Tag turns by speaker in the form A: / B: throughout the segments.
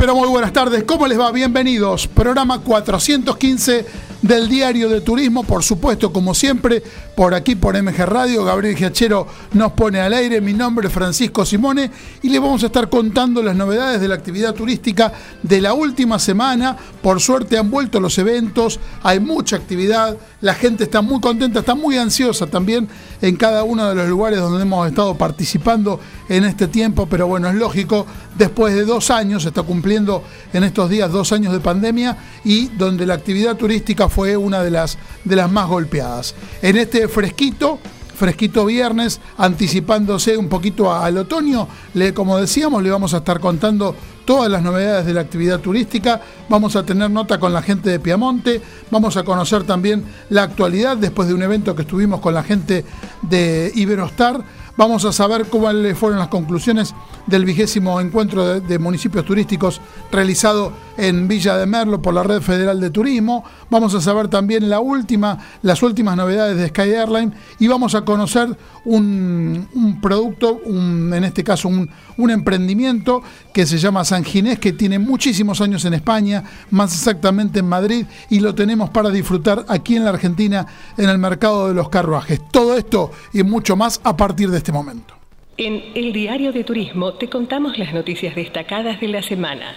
A: Pero muy buenas tardes. ¿Cómo les va? Bienvenidos. Programa 415 del Diario de Turismo, por supuesto, como siempre, por aquí por MG Radio. Gabriel Giachero nos pone al aire. Mi nombre es Francisco Simone y les vamos a estar contando las novedades de la actividad turística de la última semana. Por suerte han vuelto los eventos, hay mucha actividad, la gente está muy contenta, está muy ansiosa también en cada uno de los lugares donde hemos estado participando en este tiempo, pero bueno, es lógico, después de dos años, se está cumpliendo en estos días dos años de pandemia y donde la actividad turística fue una de las, de las más golpeadas. En este fresquito, fresquito viernes, anticipándose un poquito al otoño. Le, como decíamos, le vamos a estar contando todas las novedades de la actividad turística. Vamos a tener nota con la gente de Piamonte. Vamos a conocer también la actualidad después de un evento que estuvimos con la gente de Iberostar. Vamos a saber cuáles fueron las conclusiones del vigésimo encuentro de, municipios turísticos realizado en Villa de Merlo por la Red Federal de Turismo. Vamos a saber también la última, las últimas novedades de Sky Airline y vamos a conocer un, producto, en este caso un, un, emprendimiento que se llama San Ginés, que tiene muchísimos años en España, más exactamente en Madrid, y lo tenemos para disfrutar aquí en la Argentina en el mercado de los carruajes. Todo esto y mucho más a partir de este momento.
B: En el Diario de Turismo te contamos las noticias destacadas de la semana.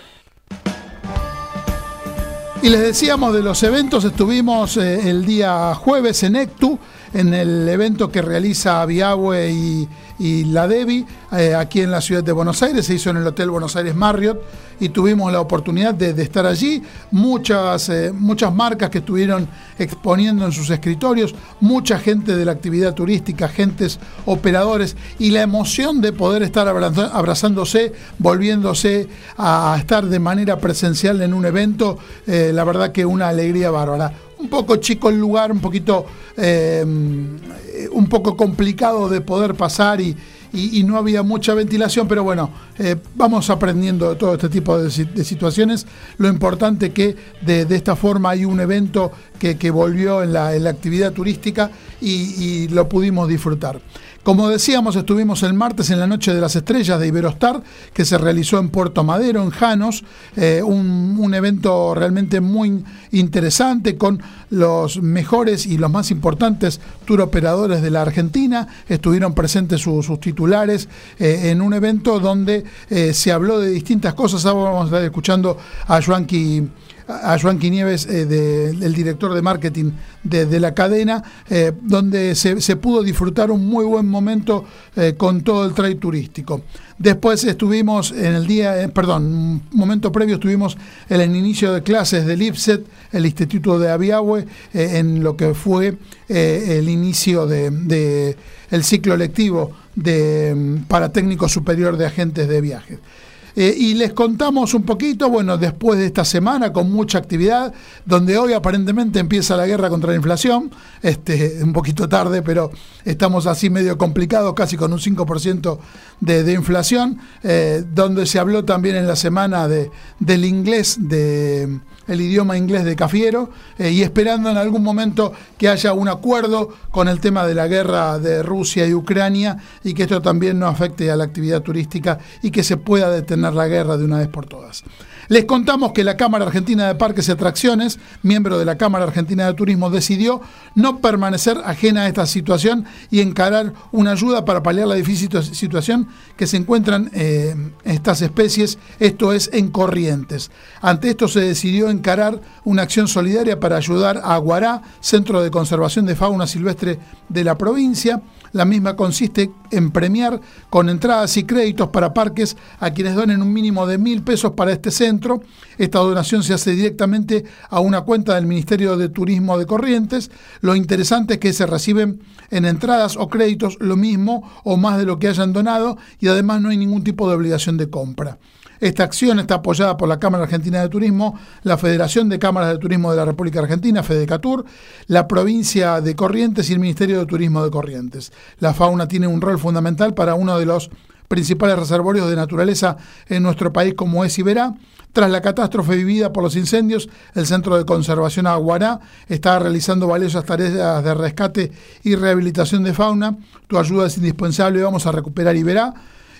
A: Y les decíamos de los eventos, estuvimos eh, el día jueves en ECTU, en el evento que realiza Viahue y, la Devi eh, aquí en la ciudad de Buenos Aires, se hizo en el Hotel Buenos Aires Marriott y tuvimos la oportunidad de, estar allí. Muchas, eh, muchas marcas que estuvieron exponiendo en sus escritorios, mucha gente de la actividad turística, agentes, operadores y la emoción de poder estar abrazándose, volviéndose a estar de manera presencial en un evento, eh, la verdad que una alegría bárbara un poco chico el lugar, un poquito, eh, un poco complicado de poder pasar y, no había mucha ventilación, pero bueno, eh, vamos aprendiendo todo este tipo de, situaciones. Lo importante que de, esta forma hay un evento que, volvió en la, actividad turística y lo pudimos disfrutar. Como decíamos, estuvimos el martes en la Noche de las Estrellas de Iberostar, que se realizó en Puerto Madero, en Janos, eh, un, evento realmente muy interesante con los mejores y los más importantes tour operadores de la Argentina. Estuvieron presentes sus titulares eh, en un evento donde eh, se habló de distintas cosas. Ahora vamos a estar escuchando a Joanqui a Joan Quinieves, eh, del director de marketing de, la cadena, eh, donde se, pudo disfrutar un muy buen momento con todo el trade turístico. Después estuvimos en el día, perdón, un momento previo estuvimos en el inicio de clases del IPSET, el Instituto de Aviahue, en lo que fue el inicio del de, el ciclo lectivo de, para técnico superior de agentes de viajes. Eh, y les contamos un poquito, bueno, después de esta semana con mucha actividad, donde hoy aparentemente empieza la guerra contra la inflación, este, un poquito tarde, pero estamos así medio complicados, casi con un 5% de, de, inflación, eh, donde se habló también en la semana de, del inglés, de el idioma inglés de Cafiero, eh, y esperando en algún momento que haya un acuerdo con el tema de la guerra de Rusia y Ucrania y que esto también no afecte a la actividad turística y que se pueda detener la guerra de una vez por todas. Les contamos que la Cámara Argentina de Parques y Atracciones, miembro de la Cámara Argentina de Turismo, decidió no permanecer ajena a esta situación y encarar una ayuda para paliar la difícil situación que se encuentran eh, estas especies, esto es en corrientes. Ante esto se decidió encarar una acción solidaria para ayudar a Aguará, Centro de Conservación de Fauna Silvestre de la provincia, la misma consiste en premiar con entradas y créditos para parques a quienes donen un mínimo de mil pesos para este centro. Esta donación se hace directamente a una cuenta del Ministerio de Turismo de Corrientes. Lo interesante es que se reciben en entradas o créditos lo mismo o más de lo que hayan donado y además no hay ningún tipo de obligación de compra. Esta acción está apoyada por la Cámara Argentina de Turismo, la Federación de Cámaras de Turismo de la República Argentina, FEDECATUR, la provincia de Corrientes y el Ministerio de Turismo de Corrientes. La fauna tiene un rol fundamental para uno de los principales reservorios de naturaleza en nuestro país como es Iberá. Tras la catástrofe vivida por los incendios, el Centro de Conservación Aguará está realizando valiosas tareas de rescate y rehabilitación de fauna. Tu ayuda es indispensable, vamos a recuperar Iberá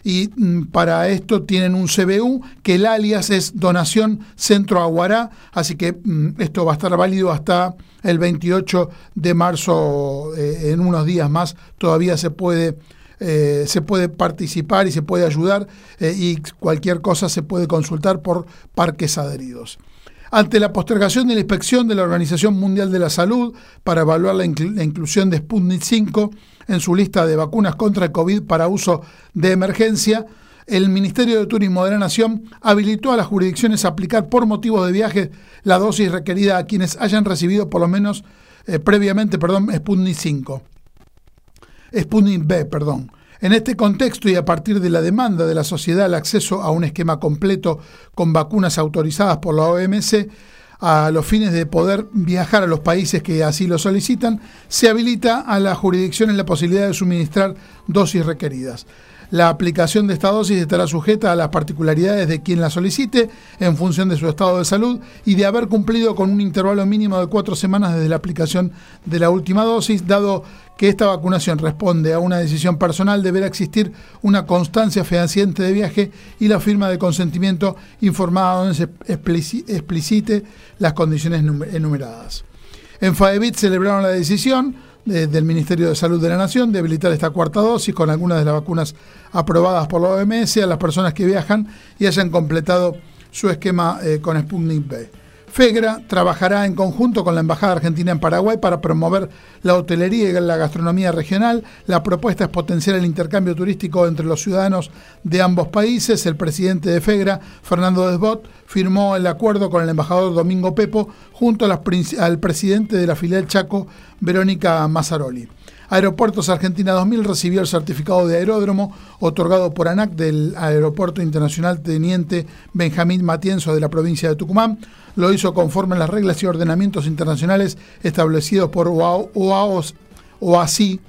A: y mm, para esto tienen un CBU que el alias es Donación Centro Aguará, así que mm, esto va a estar válido hasta el 28 de marzo, eh, en unos días más todavía se puede eh, se puede participar y se puede ayudar eh, y cualquier cosa se puede consultar por parques adheridos. Ante la postergación de la inspección de la Organización Mundial de la Salud para evaluar la, inclusión de Sputnik 5 en su lista de vacunas contra el COVID para uso de emergencia, el Ministerio de Turismo de la Nación habilitó a las jurisdicciones a aplicar por motivos de viaje la dosis requerida a quienes hayan recibido por lo menos eh, previamente perdón, Sputnik 5. Sputnik B, perdón. En este contexto y a partir de la demanda de la sociedad al acceso a un esquema completo con vacunas autorizadas por la OMC, a los fines de poder viajar a los países que así lo solicitan, se habilita a la jurisdicción la posibilidad de suministrar dosis requeridas. La aplicación de esta dosis estará sujeta a las particularidades de quien la solicite en función de su estado de salud y de haber cumplido con un intervalo mínimo de cuatro semanas desde la aplicación de la última dosis, dado que esta vacunación responde a una decisión personal, deberá existir una constancia fehaciente de viaje y la firma de consentimiento informada donde se explicite las condiciones enumeradas. En FAEBIT celebraron la decisión del Ministerio de Salud de la Nación de habilitar esta cuarta dosis con algunas de las vacunas aprobadas por la OMS a las personas que viajan y hayan completado su esquema eh, con Sputnik B. FEGRA trabajará en conjunto con la Embajada Argentina en Paraguay para promover la hotelería y la gastronomía regional. La propuesta es potenciar el intercambio turístico entre los ciudadanos de ambos países. El presidente de FEGRA, Fernando Desbot, firmó el acuerdo con el embajador Domingo Pepo junto al presidente de la filial Chaco, Verónica Mazzaroli. Aeropuertos Argentina 2000 recibió el certificado de aeródromo otorgado por ANAC del Aeropuerto Internacional Teniente Benjamín Matienzo de la provincia de Tucumán. Lo hizo conforme a las reglas y ordenamientos internacionales establecidos por OASI, OASI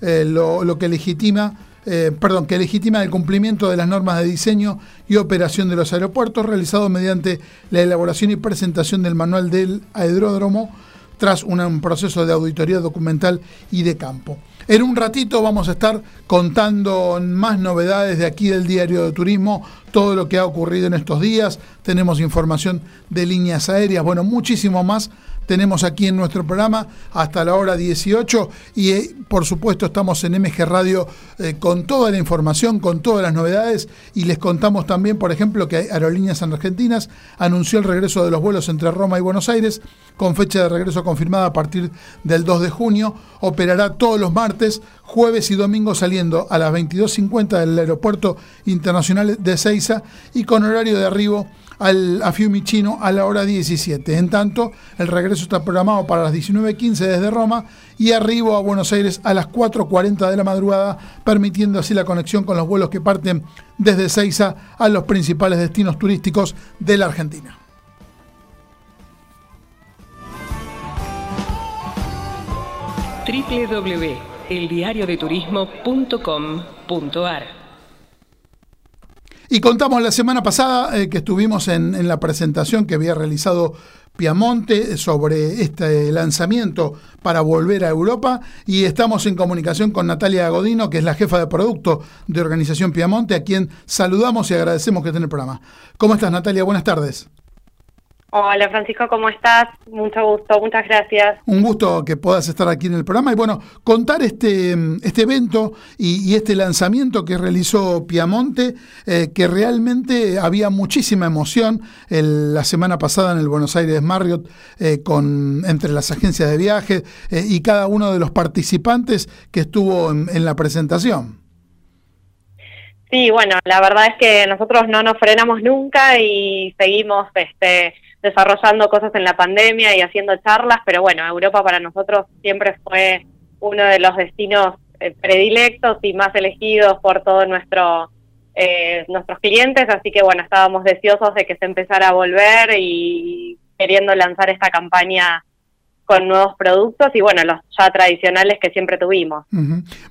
A: eh, lo, que legitima eh, perdón, que legitima el cumplimiento de las normas de diseño y operación de los aeropuertos realizado mediante la elaboración y presentación del manual del aeródromo tras un proceso de auditoría documental y de campo. En un ratito vamos a estar contando más novedades de aquí del Diario de Turismo, todo lo que ha ocurrido en estos días. Tenemos información de líneas aéreas, bueno, muchísimo más tenemos aquí en nuestro programa hasta la hora 18 y eh, por supuesto estamos en MG Radio eh, con toda la información, con todas las novedades y les contamos también, por ejemplo, que Aerolíneas Argentinas anunció el regreso de los vuelos entre Roma y Buenos Aires con fecha de regreso confirmada a partir del 2 de junio. Operará todos los martes, jueves y domingos saliendo a las 22.50 del Aeropuerto Internacional de Ceiza y con horario de arribo al, a Fiumicino a la hora 17. En tanto, el regreso está programado para las 19.15 desde Roma y arribo a Buenos Aires a las 4.40 de la madrugada, permitiendo así la conexión con los vuelos que parten desde Ceiza a los principales destinos turísticos de la Argentina.
B: www.eldiariodeturismo.com.ar
A: y contamos la semana pasada eh, que estuvimos en, la presentación que había realizado Piamonte sobre este lanzamiento para volver a Europa y estamos en comunicación con Natalia Godino, que es la jefa de producto de Organización Piamonte, a quien saludamos y agradecemos que esté en el programa. ¿Cómo estás Natalia? Buenas tardes.
C: Hola Francisco, ¿cómo estás? Mucho gusto, muchas gracias.
A: Un gusto que puedas estar aquí en el programa y bueno, contar este, este evento y, este lanzamiento que realizó Piamonte, eh, que realmente había muchísima emoción la semana pasada en el Buenos Aires Marriott eh, con, entre las agencias de viaje eh, y cada uno de los participantes que estuvo en, en la presentación.
C: Sí, bueno, la verdad es que nosotros no nos frenamos nunca y seguimos este desarrollando cosas en la pandemia y haciendo charlas, pero bueno, Europa para nosotros siempre fue uno de los destinos eh, predilectos y más elegidos por todos nuestro, eh, nuestros clientes, así que bueno, estábamos deseosos de que se empezara a volver y queriendo lanzar esta campaña con nuevos productos y bueno, los ya tradicionales que siempre tuvimos.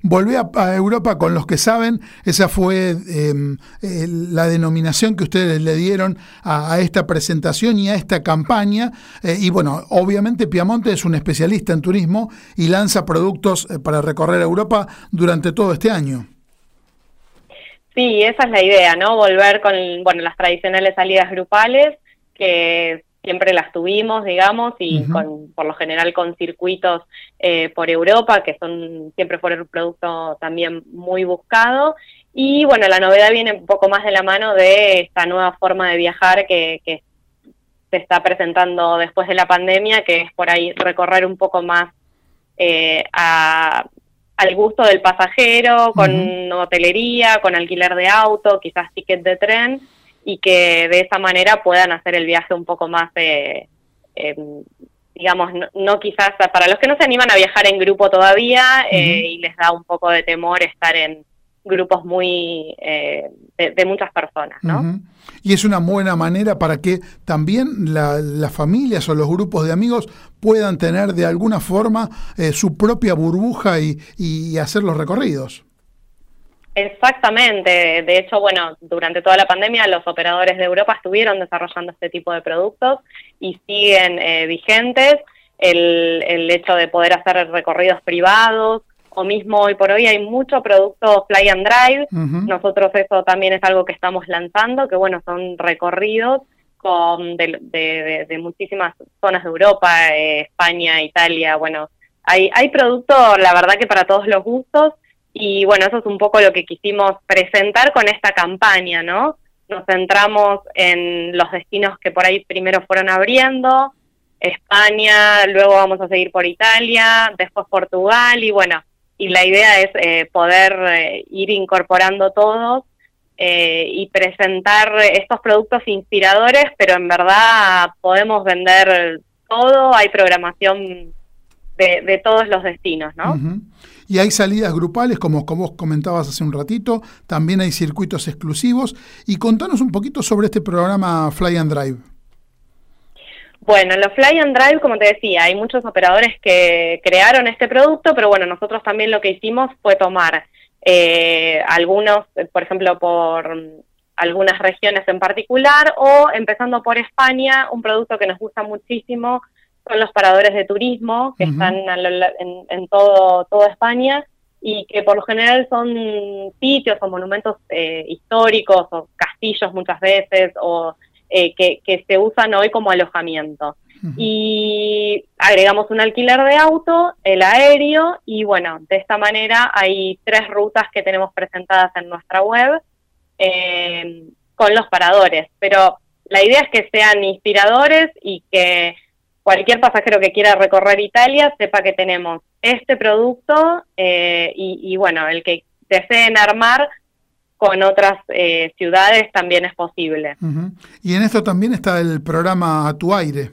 A: Volví a, Europa con los que saben, esa fue em, la denominación que ustedes le dieron a, esta presentación y a esta campaña. Eh, y bueno, obviamente Piamonte es un especialista en turismo y lanza productos eh, para recorrer Europa durante todo este año.
C: Sí, esa es la idea, ¿no? Volver con, bueno, las tradicionales salidas grupales, que siempre las tuvimos, digamos, y con, por lo general con circuitos eh, por Europa, que son siempre fueron un producto también muy buscado. Y bueno, la novedad viene un poco más de la mano de esta nueva forma de viajar que, que se está presentando después de la pandemia, que es por ahí recorrer un poco más eh, al gusto del pasajero, con hotelería, con alquiler de auto, quizás ticket de tren, y que de esa manera puedan hacer el viaje un poco más, eh, em, digamos, no, quizás para los que no se animan a viajar en grupo todavía eh, y les da un poco de temor estar en grupos muy eh, de, muchas personas, ¿no?
A: Y es una buena manera para que también las familias o los grupos de amigos puedan tener de alguna forma eh, su propia burbuja y, y hacer los recorridos.
C: Exactamente. De hecho, bueno, durante toda la pandemia los operadores de Europa estuvieron desarrollando este tipo de productos y siguen eh, vigentes. El, el hecho de poder hacer recorridos privados, o mismo hoy por hoy hay mucho producto Fly and Drive. Nosotros eso también es algo que estamos lanzando, que bueno, son recorridos con de, de, muchísimas zonas de Europa, eh, España, Italia, bueno, hay, hay producto, la verdad que para todos los gustos, y bueno, eso es un poco lo que quisimos presentar con esta campaña, ¿no? Nos centramos en los destinos que por ahí primero fueron abriendo, España, luego vamos a seguir por Italia, después Portugal, y bueno, y la idea es eh, poder eh, ir incorporando todos eh, y presentar estos productos inspiradores, pero en verdad podemos vender todo, hay programación de, todos los destinos, ¿no?
A: Y hay salidas grupales, como, como vos comentabas hace un ratito, también hay circuitos exclusivos. Y contanos un poquito sobre este programa Fly and Drive.
C: Bueno, los Fly and Drive, como te decía, hay muchos operadores que crearon este producto, pero bueno, nosotros también lo que hicimos fue tomar eh, algunos, por ejemplo, por algunas regiones en particular, o empezando por España, un producto que nos gusta muchísimo son los paradores de turismo, que están en, todo, toda España, y que por lo general son sitios o monumentos eh, históricos o castillos muchas veces, o eh, que, se usan hoy como alojamiento. Y agregamos un alquiler de auto, el aéreo, y bueno, de esta manera hay tres rutas que tenemos presentadas en nuestra web eh, con los paradores. Pero la idea es que sean inspiradores y que cualquier pasajero que quiera recorrer Italia sepa que tenemos este producto eh, y, bueno, el que deseen armar con otras eh, ciudades también es posible.
A: Y en esto también está el programa A tu aire.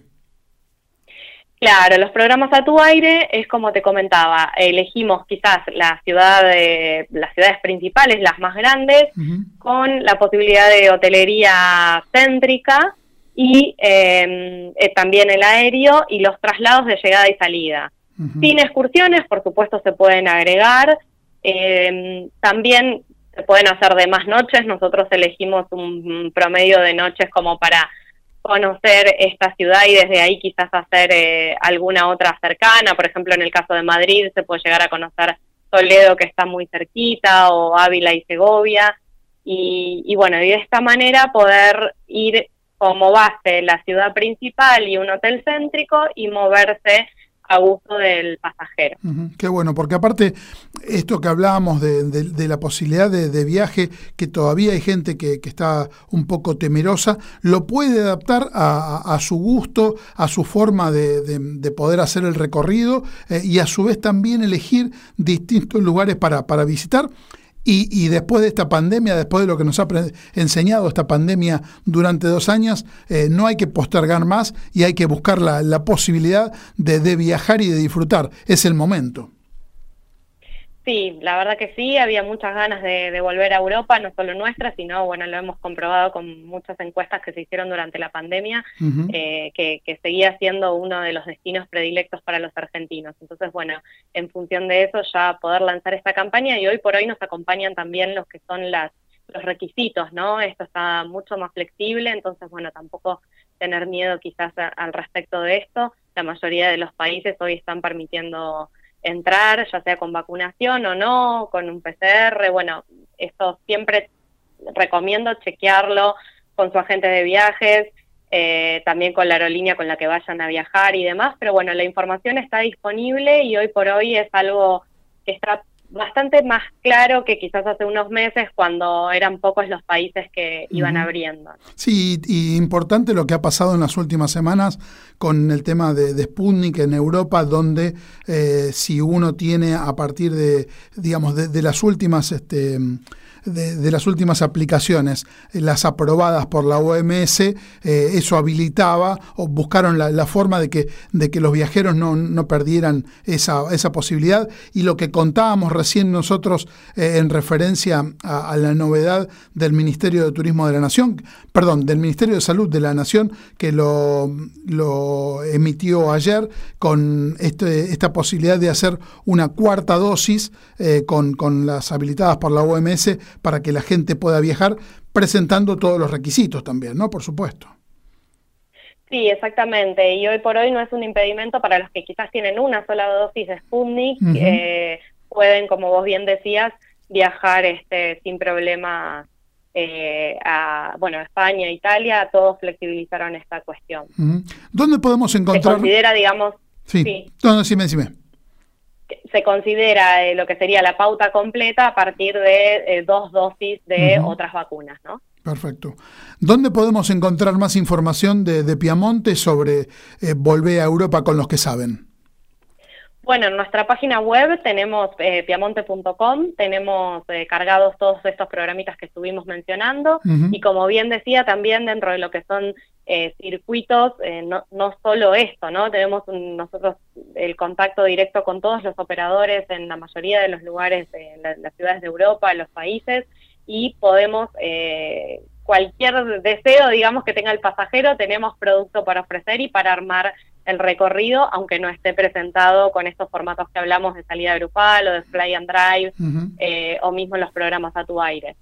C: Claro, los programas a tu aire es como te comentaba, elegimos quizás la ciudad de, las ciudades principales, las más grandes, con la posibilidad de hotelería céntrica y em, eh, también el aéreo y los traslados de llegada y salida. Sin excursiones, por supuesto, se pueden agregar. Em, también se pueden hacer de más noches. Nosotros elegimos un promedio de noches como para conocer esta ciudad y desde ahí quizás hacer eh, alguna otra cercana. Por ejemplo, en el caso de Madrid se puede llegar a conocer Toledo, que está muy cerquita, o Ávila y Segovia. Y, y bueno, y de esta manera poder ir como base la ciudad principal y un hotel céntrico y moverse a gusto del pasajero.
A: qué bueno, porque aparte, esto que hablábamos de, la posibilidad de, viaje, que todavía hay gente que, está un poco temerosa, lo puede adaptar a, su gusto, a su forma de, poder hacer el recorrido eh, y a su vez también elegir distintos lugares para, para visitar y, después de esta pandemia, después de lo que nos ha enseñado esta pandemia durante dos años, eh, no hay que postergar más y hay que buscar la, posibilidad de viajar y de disfrutar. Es el momento.
C: Sí, la verdad que sí, había muchas ganas de, volver a Europa, no solo nuestra, sino, bueno, lo hemos comprobado con muchas encuestas que se hicieron durante la pandemia, eh, que, seguía siendo uno de los destinos predilectos para los argentinos. Entonces, bueno, en función de eso ya poder lanzar esta campaña y hoy por hoy nos acompañan también los que son las los requisitos, ¿no? Esto está mucho más flexible, entonces, bueno, tampoco tener miedo quizás al respecto de esto. La mayoría de los países hoy están permitiendo entrar, ya sea con vacunación o no, con un PCR, bueno, esto siempre recomiendo chequearlo con su agente de viajes, eh, también con la aerolínea con la que vayan a viajar y demás, pero bueno, la información está disponible y hoy por hoy es algo que está bastante más claro que quizás hace unos meses cuando eran pocos los países que iban abriendo.
A: Sí, y importante lo que ha pasado en las últimas semanas con el tema de, de Sputnik en Europa, donde eh, si uno tiene a partir de, digamos, de, de las últimas... Este, de, las últimas aplicaciones, eh, las aprobadas por la OMS, eh, eso habilitaba o buscaron la, forma de que, de que los viajeros no, no perdieran esa, esa, posibilidad. Y lo que contábamos recién nosotros eh, en referencia a, la novedad del Ministerio de Turismo de la Nación, perdón, del Ministerio de Salud de la Nación, que lo, lo emitió ayer con este, esta posibilidad de hacer una cuarta dosis con, con las habilitadas por la OMS para que la gente pueda viajar presentando todos los requisitos también, ¿no? Por supuesto.
C: Sí, exactamente. Y hoy por hoy no es un impedimento para los que quizás tienen una sola dosis de Sputnik, eh, pueden, como vos bien decías, viajar este, sin problema eh, a bueno España, Italia, todos flexibilizaron esta cuestión.
A: ¿Dónde podemos encontrar?
C: Se considera, digamos,
A: sí. sí. No, decime
C: se considera eh, lo que sería la pauta completa a partir de eh, dos dosis de otras vacunas, ¿no?
A: Perfecto. ¿Dónde podemos encontrar más información de, de Piamonte sobre eh, volver a Europa con los que saben?
C: Bueno, en nuestra página web tenemos eh, piamonte.com, tenemos eh, cargados todos estos programitas que estuvimos mencionando. Y como bien decía también dentro de lo que son eh, circuitos, no, no, solo esto, ¿no? Tenemos nosotros el contacto directo con todos los operadores en la mayoría de los lugares, en las ciudades de Europa, en los países. Y podemos cualquier deseo, digamos, que tenga el pasajero, tenemos producto para ofrecer y para armar el recorrido, aunque no esté presentado con estos formatos que hablamos de salida grupal o de fly and drive, eh, o mismo los programas a tu aire.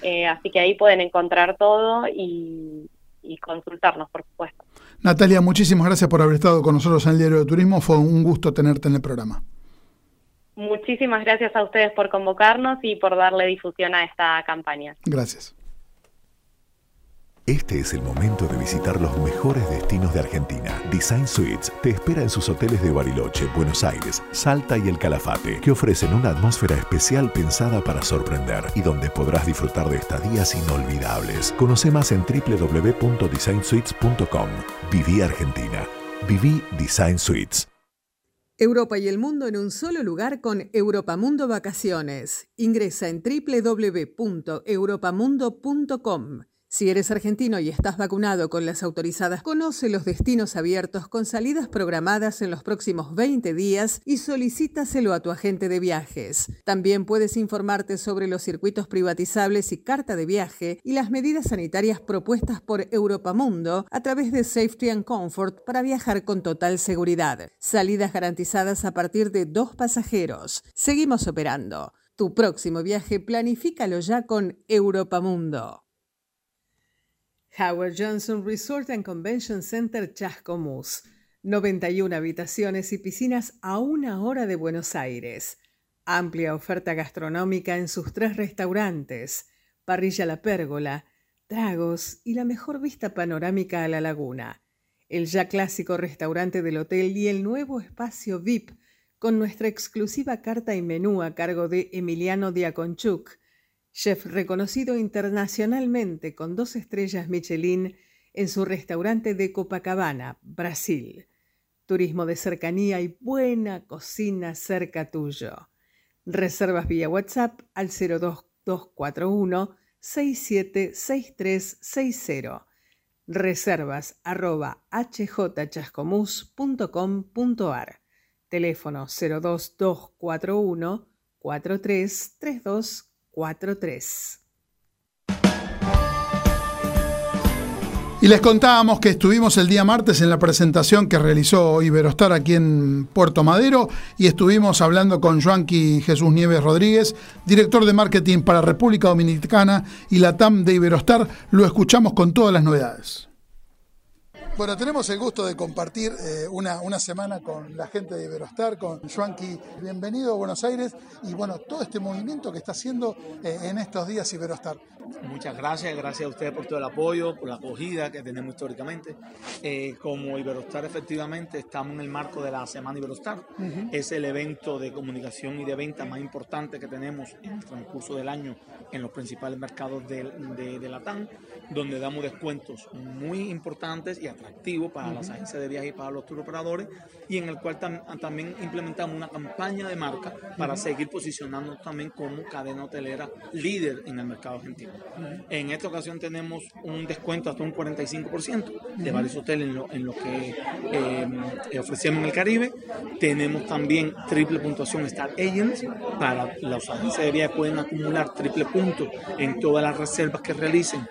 C: Eh, así que ahí pueden encontrar todo y, consultarnos, por supuesto.
A: Natalia, muchísimas gracias por haber estado con nosotros en el Diario de Turismo. Fue un gusto tenerte en el programa.
C: Muchísimas gracias a ustedes por convocarnos y por darle difusión a esta campaña.
A: Gracias.
D: Este es el momento de visitar los mejores destinos de Argentina. Design Suites te espera en sus hoteles de Bariloche, Buenos Aires, Salta y El Calafate, que ofrecen una atmósfera especial pensada para sorprender y donde podrás disfrutar de estadías inolvidables. Conoce más en www.designsuites.com. Viví Argentina. Viví Design Suites.
E: Europa y el mundo en un solo lugar con Europamundo Vacaciones. Ingresa en www.europamundo.com. Si eres argentino y estás vacunado con las autorizadas, conoce los destinos abiertos con salidas programadas en los próximos 20 días y solicítaselo a tu agente de viajes. También puedes informarte sobre los circuitos privatizables y carta de viaje y las medidas sanitarias propuestas por Europamundo a través de Safety and Comfort para viajar con total seguridad. Salidas garantizadas a partir de dos pasajeros. Seguimos operando. Tu próximo viaje planifícalo ya con Europamundo. Howard Johnson Resort and Convention Center Chascomús. 91 habitaciones y piscinas a una hora de Buenos Aires. Amplia oferta gastronómica en sus tres restaurantes, parrilla La Pérgola, tragos y la mejor vista panorámica a la laguna. El ya clásico restaurante del hotel y el nuevo espacio VIP con nuestra exclusiva carta y menú a cargo de Emiliano Diaconchuk, chef reconocido internacionalmente con dos estrellas Michelin en su restaurante de Copacabana, Brasil. Turismo de cercanía y buena cocina cerca tuyo. Reservas vía WhatsApp al 02241 676360. Reservas arroba hjchascomus.com.ar. Teléfono 02241 4332
A: y les contábamos que estuvimos el día martes en la presentación que realizó Iberostar aquí en Puerto Madero y estuvimos hablando con Joanqui Jesús Nieves Rodríguez, director de marketing para República Dominicana y la TAM de Iberostar. Lo escuchamos con todas las novedades. Bueno, tenemos el gusto de compartir eh, una, una semana con la gente de Iberostar, con Joanqui. Bienvenido a Buenos Aires y bueno, todo este movimiento que está haciendo eh, en estos días Iberostar.
F: Muchas gracias, gracias a ustedes por todo el apoyo, por la acogida que tenemos históricamente. Eh, como Iberostar, efectivamente, estamos en el marco de la Semana Iberostar. Es el evento de comunicación y de venta más importante que tenemos en el transcurso del año en los principales mercados de, de, de Latam, donde damos descuentos muy importantes y atractivos para las agencias de viaje y para los operadores, y en el cual también implementamos una campaña de marca para seguir posicionándonos también como cadena hotelera líder en el mercado argentino. En esta ocasión tenemos un descuento hasta un 45% de varios hoteles en lo, en lo que eh, ofrecemos en el Caribe. Tenemos también triple puntuación Star Agents para las agencias de viaje pueden acumular triple punto en todas las reservas que realicen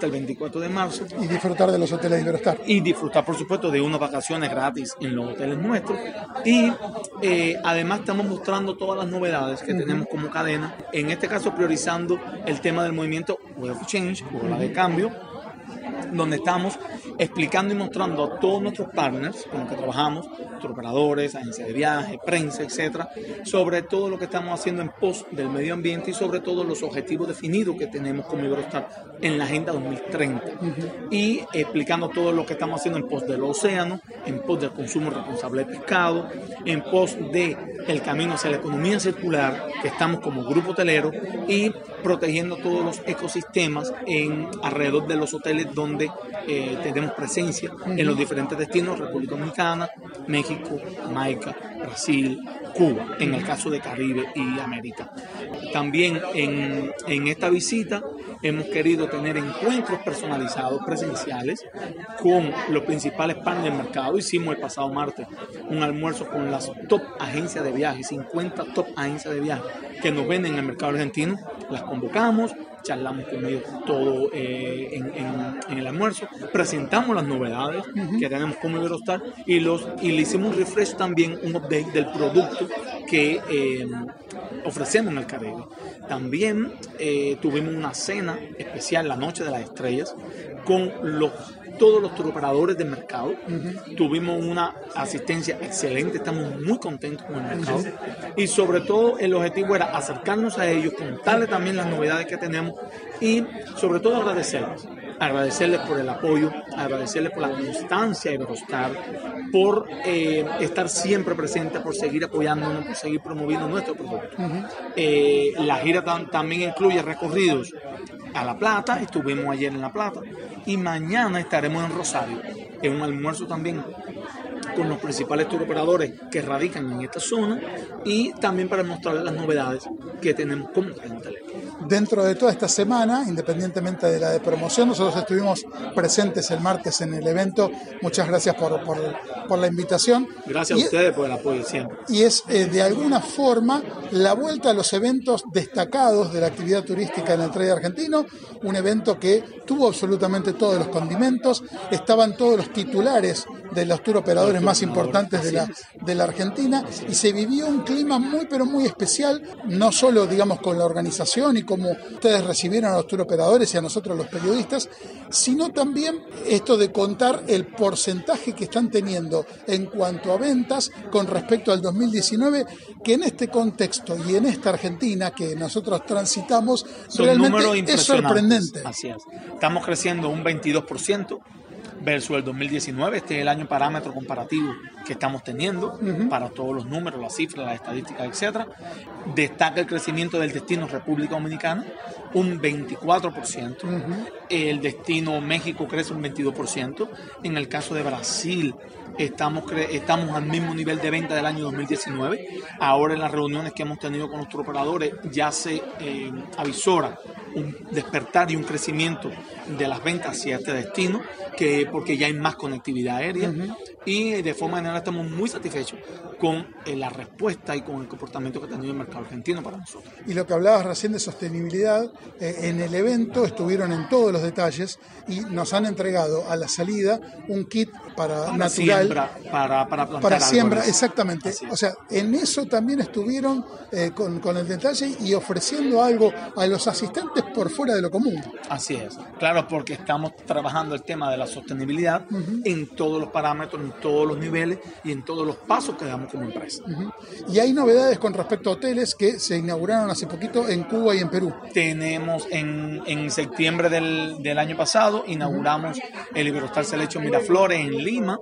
F: hasta el 24 de marzo.
A: Y disfrutar de los hoteles de Iberostar.
F: Y disfrutar, por supuesto, de unas vacaciones gratis en los hoteles nuestros. Y eh, además estamos mostrando todas las novedades que tenemos como cadena. En este caso, priorizando el tema del movimiento Web of Change, o la de cambio, donde estamos explicando y mostrando a todos nuestros partners con los que trabajamos, operadores, agencias de viaje, prensa, etcétera, sobre todo lo que estamos haciendo en pos del medio ambiente y sobre todo los objetivos definidos que tenemos como Iberostar en la Agenda 2030 y explicando todo lo que estamos haciendo en pos del océano, en pos del consumo responsable de pescado, en pos de el camino hacia la economía circular que estamos como grupo hotelero y protegiendo todos los ecosistemas en alrededor de los hoteles donde eh, tenemos presencia en los diferentes destinos, República Dominicana, México, Jamaica, Brasil, Cuba, en el caso de Caribe y América. También en, en esta visita hemos querido tener encuentros personalizados, presenciales, con los principales panes del mercado. Hicimos el pasado martes un almuerzo con las top agencias de viaje, 50 top agencias de viaje que nos venden en el mercado argentino. Las convocamos, charlamos con ellos todo eh, en, el almuerzo, presentamos las novedades que tenemos como Iberostar y, los, y le hicimos un refresh también, un update del producto que eh, ofrecemos en el Caribe. También eh, tuvimos una cena especial la Noche de las Estrellas con los todos los operadores del mercado. Tuvimos una asistencia excelente, estamos muy contentos con el mercado. Y sobre todo el objetivo era acercarnos a ellos, contarles también las novedades que tenemos y sobre todo agradecerles. Agradecerles por el apoyo, agradecerles por la constancia de Iberostar, por eh, estar siempre presente, por seguir apoyándonos, por seguir promoviendo nuestro producto. Eh, la gira también incluye recorridos a La Plata, estuvimos ayer en La Plata y mañana estaremos en Rosario, en un almuerzo también con los principales operadores que radican en esta zona y también para mostrarles las novedades que tenemos como cliente.
A: Dentro de toda esta semana, independientemente de la de promoción, nosotros estuvimos presentes el martes en el evento. Muchas gracias por, por, la invitación.
F: Gracias a ustedes por el apoyo siempre.
A: Y es eh, de alguna forma la vuelta a los eventos destacados de la actividad turística en el trade argentino, un evento que tuvo absolutamente todos los condimentos, estaban todos los titulares de los tour operadores más importantes de la, de la Argentina y se vivió un clima muy pero muy especial, no solo digamos con la organización y como ustedes recibieron a los tour operadores y a nosotros los periodistas, sino también esto de contar el porcentaje que están teniendo en cuanto a ventas con respecto al 2019, que en este contexto y en esta Argentina que nosotros transitamos, realmente es sorprendente.
F: Así es. Estamos creciendo un 22% versus el 2019. Este es el año parámetro comparativo que estamos teniendo para todos los números, las cifras, las estadísticas, etcétera. Destaca el crecimiento del destino República Dominicana, un 24%. El destino México crece un 22%. En el caso de Brasil, estamos, estamos al mismo nivel de venta del año 2019. Ahora en las reuniones que hemos tenido con nuestros operadores ya se eh, avisora un despertar y un crecimiento de las ventas hacia este destino, que porque ya hay más conectividad aérea y de forma general estamos muy satisfechos con eh, la respuesta y con el comportamiento que ha tenido el mercado argentino para nosotros.
A: Y lo que hablabas recién de sostenibilidad, eh, en el evento estuvieron en todos los detalles y nos han entregado a la salida un kit para,
F: Para
A: natural.
F: siembra, para, para plantar
A: Para siembra,
F: árboles.
A: exactamente. O sea, en eso también estuvieron eh, con, con el detalle y ofreciendo algo a los asistentes por fuera de lo común.
F: Así es. Claro, porque estamos trabajando el tema de la sostenibilidad en todos los parámetros, en todos los niveles y en todos los pasos que damos como empresa.
A: Y hay novedades con respecto a hoteles que se inauguraron hace poquito en Cuba y en Perú.
F: Tenemos en, en septiembre del, del año pasado, inauguramos el Iberostar Selection Miraflores en Lima.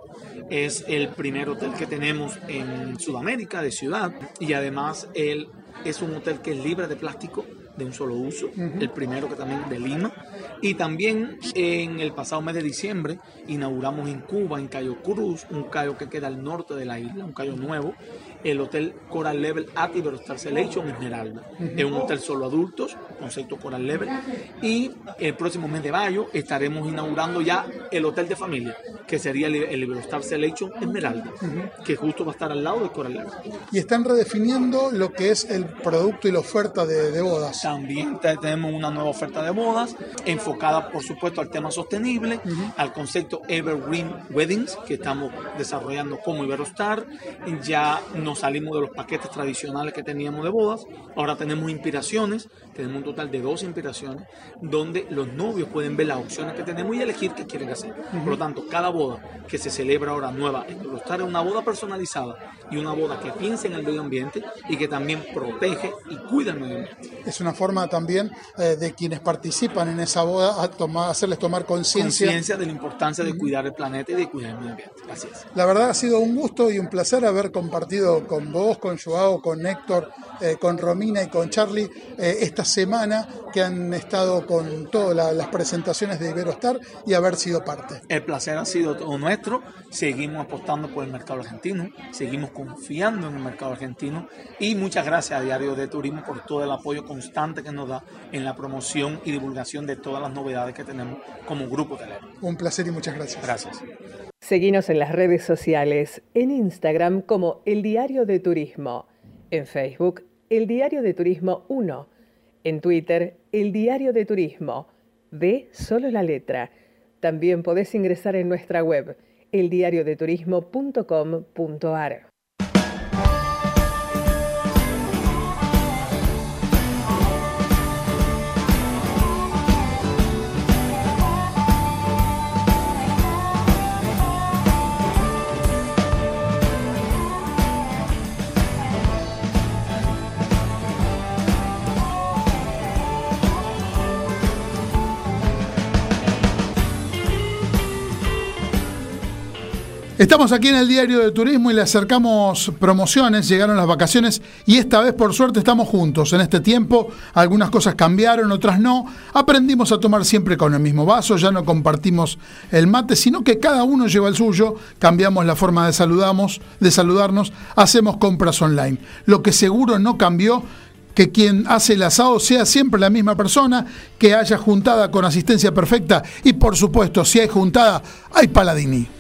F: Es el primer hotel que tenemos en Sudamérica, de ciudad. Y además él es un hotel que es libre de plástico de un solo uso, el primero que también de Lima. Y también en el pasado mes de diciembre inauguramos en Cuba, en Cayo Cruz, un cayo que queda al norte de la isla, un cayo nuevo, el hotel Coral Level at Iberostar Selection Esmeralda. Es un hotel solo adultos, concepto Coral Level. Y el próximo mes de mayo estaremos inaugurando ya el hotel de familia, que sería el, el Iberostar Selection Esmeralda, que justo va a estar al lado del Coral Level.
A: Y están redefiniendo lo que es el producto y la oferta de, de bodas.
F: También te- tenemos una nueva oferta de bodas enfocada, por supuesto, al tema sostenible, al concepto Evergreen Weddings que estamos desarrollando como Iberostar. Ya nos salimos de los paquetes tradicionales que teníamos de bodas. Ahora tenemos inspiraciones, tenemos un total de dos inspiraciones, donde los novios pueden ver las opciones que tenemos y elegir qué quieren hacer. Por lo tanto, cada boda que se celebra ahora nueva en Iberostar es una boda personalizada y una boda que piensa en el medio ambiente y que también protege y cuida el medio ambiente.
A: Es una forma también eh, de quienes participan en esa boda a tomar, hacerles tomar conciencia.
F: conciencia de la importancia de cuidar el planeta y de cuidar el medio ambiente. Así es.
A: La verdad ha sido un gusto y un placer haber compartido con vos, con Joao, con Héctor, eh, con Romina y con Charlie eh, esta semana que han estado con todas la- las presentaciones de Iberostar y haber sido parte.
F: El placer ha sido todo nuestro. Seguimos apostando por el mercado argentino, seguimos confiando en el mercado argentino y muchas gracias a Diario de Turismo por todo el apoyo constante que nos da en la promoción y divulgación de todas las novedades que tenemos como grupo hotelero.
A: Un placer y muchas gracias.
F: Gracias.
E: Seguinos en las redes sociales, en Instagram como El Diario de Turismo, en Facebook El Diario de Turismo 1, en Twitter El Diario de Turismo, de solo la letra. También podés ingresar en nuestra web eldiariodeturismo.com.ar.
A: Estamos aquí en el diario de turismo y le acercamos promociones, llegaron las vacaciones y esta vez por suerte estamos juntos. En este tiempo algunas cosas cambiaron, otras no. Aprendimos a tomar siempre con el mismo vaso, ya no compartimos el mate, sino que cada uno lleva el suyo, cambiamos la forma de, saludamos, de saludarnos, hacemos compras online. Lo que seguro no cambió que quien hace el asado sea siempre la misma persona, que haya juntada con asistencia perfecta y por supuesto, si hay juntada, hay Paladini.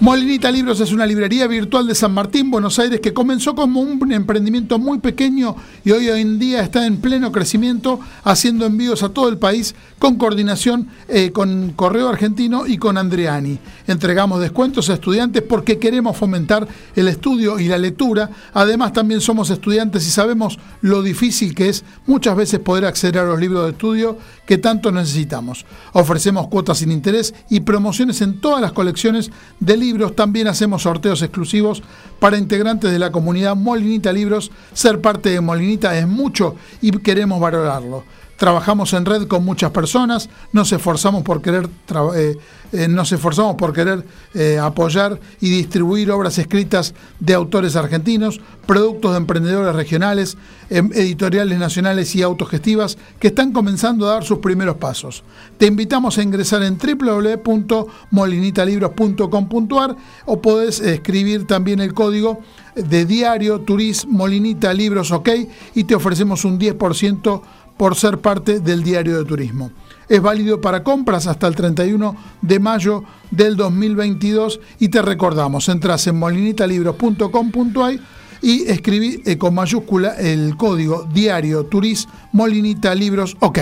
A: Molinita Libros es una librería virtual de San Martín, Buenos Aires, que comenzó como un emprendimiento muy pequeño y hoy en día está en pleno crecimiento, haciendo envíos a todo el país con coordinación eh, con Correo Argentino y con Andreani. Entregamos descuentos a estudiantes porque queremos fomentar el estudio y la lectura. Además, también somos estudiantes y sabemos lo difícil que es muchas veces poder acceder a los libros de estudio que tanto necesitamos. Ofrecemos cuotas sin interés y promociones en todas las colecciones de libros. También hacemos sorteos exclusivos para integrantes de la comunidad Molinita Libros. Ser parte de Molinita es mucho y queremos valorarlo. Trabajamos en red con muchas personas, nos esforzamos por querer, eh, eh, nos esforzamos por querer eh, apoyar y distribuir obras escritas de autores argentinos, productos de emprendedores regionales, editoriales nacionales y autogestivas que están comenzando a dar sus primeros pasos. Te invitamos a ingresar en www.molinitalibros.com.ar o podés escribir también el código de diario turismo molinita libros ok y te ofrecemos un 10% por ser parte del diario de turismo. Es válido para compras hasta el 31 de mayo del 2022 y te recordamos, entras en molinitalibros.com.ay y escribí eh, con mayúscula el código diario turis molinita libros ok.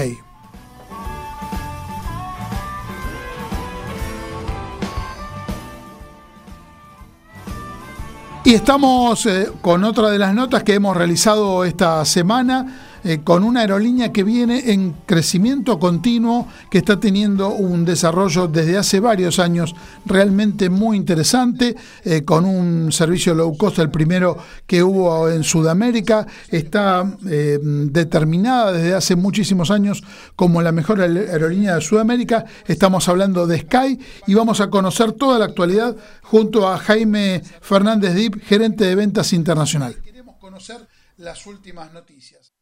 A: Y estamos eh, con otra de las notas que hemos realizado esta semana eh, con una aerolínea que viene en crecimiento continuo, que está teniendo un desarrollo desde hace varios años realmente muy interesante, eh, con un servicio low cost, el primero que hubo en Sudamérica, está eh, determinada desde hace muchísimos años como la mejor aerolínea de Sudamérica. Estamos hablando de Sky y vamos a conocer toda la actualidad junto a Jaime Fernández Dip, gerente de ventas internacional. Queremos conocer las últimas noticias.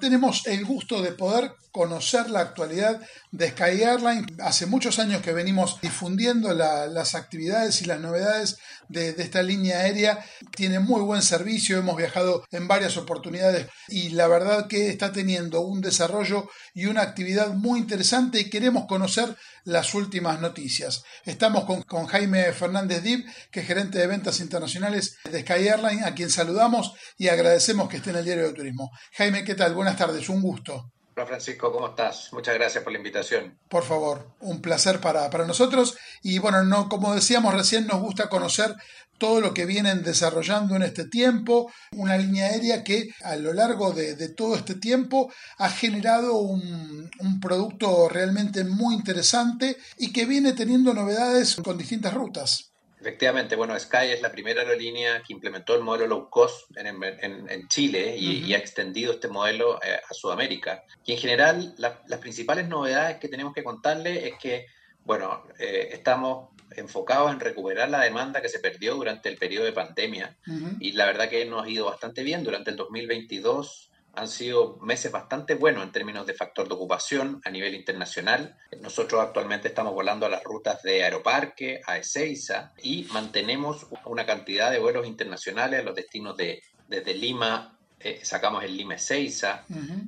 A: Tenemos el gusto de poder conocer la actualidad de Sky Airlines. Hace muchos años que venimos difundiendo las actividades y las novedades de, esta línea aérea. Tiene muy buen servicio, hemos viajado en varias oportunidades y la verdad que está teniendo un desarrollo y una actividad muy interesante y queremos conocer las últimas noticias. Estamos con, con Jaime Fernández Dib, que es gerente de ventas internacionales de Sky Airlines, a quien saludamos y agradecemos que esté en el Diario de Turismo. Jaime, ¿qué tal? Buenas tardes, un gusto.
G: Hola Francisco, ¿cómo estás? Muchas gracias por la invitación.
A: Por favor, un placer para, para nosotros. Y bueno, no, como decíamos recién, nos gusta conocer todo lo que vienen desarrollando en este tiempo, una línea aérea que a lo largo de, todo este tiempo ha generado un, producto realmente muy interesante y que viene teniendo novedades con distintas rutas.
G: Efectivamente, bueno, Sky es la primera aerolínea que implementó el modelo low cost en, Chile y, ha extendido este modelo eh, a Sudamérica. Y en general, las principales novedades que tenemos que contarle es que, bueno, eh, estamos enfocados en recuperar la demanda que se perdió durante el periodo de pandemia y la verdad que nos ha ido bastante bien durante el 2022 han sido meses bastante buenos en términos de factor de ocupación a nivel internacional. Nosotros actualmente estamos volando a las rutas de Aeroparque, a Ezeiza y mantenemos una cantidad de vuelos internacionales a los destinos de desde Lima, eh, sacamos el Lima Ezeiza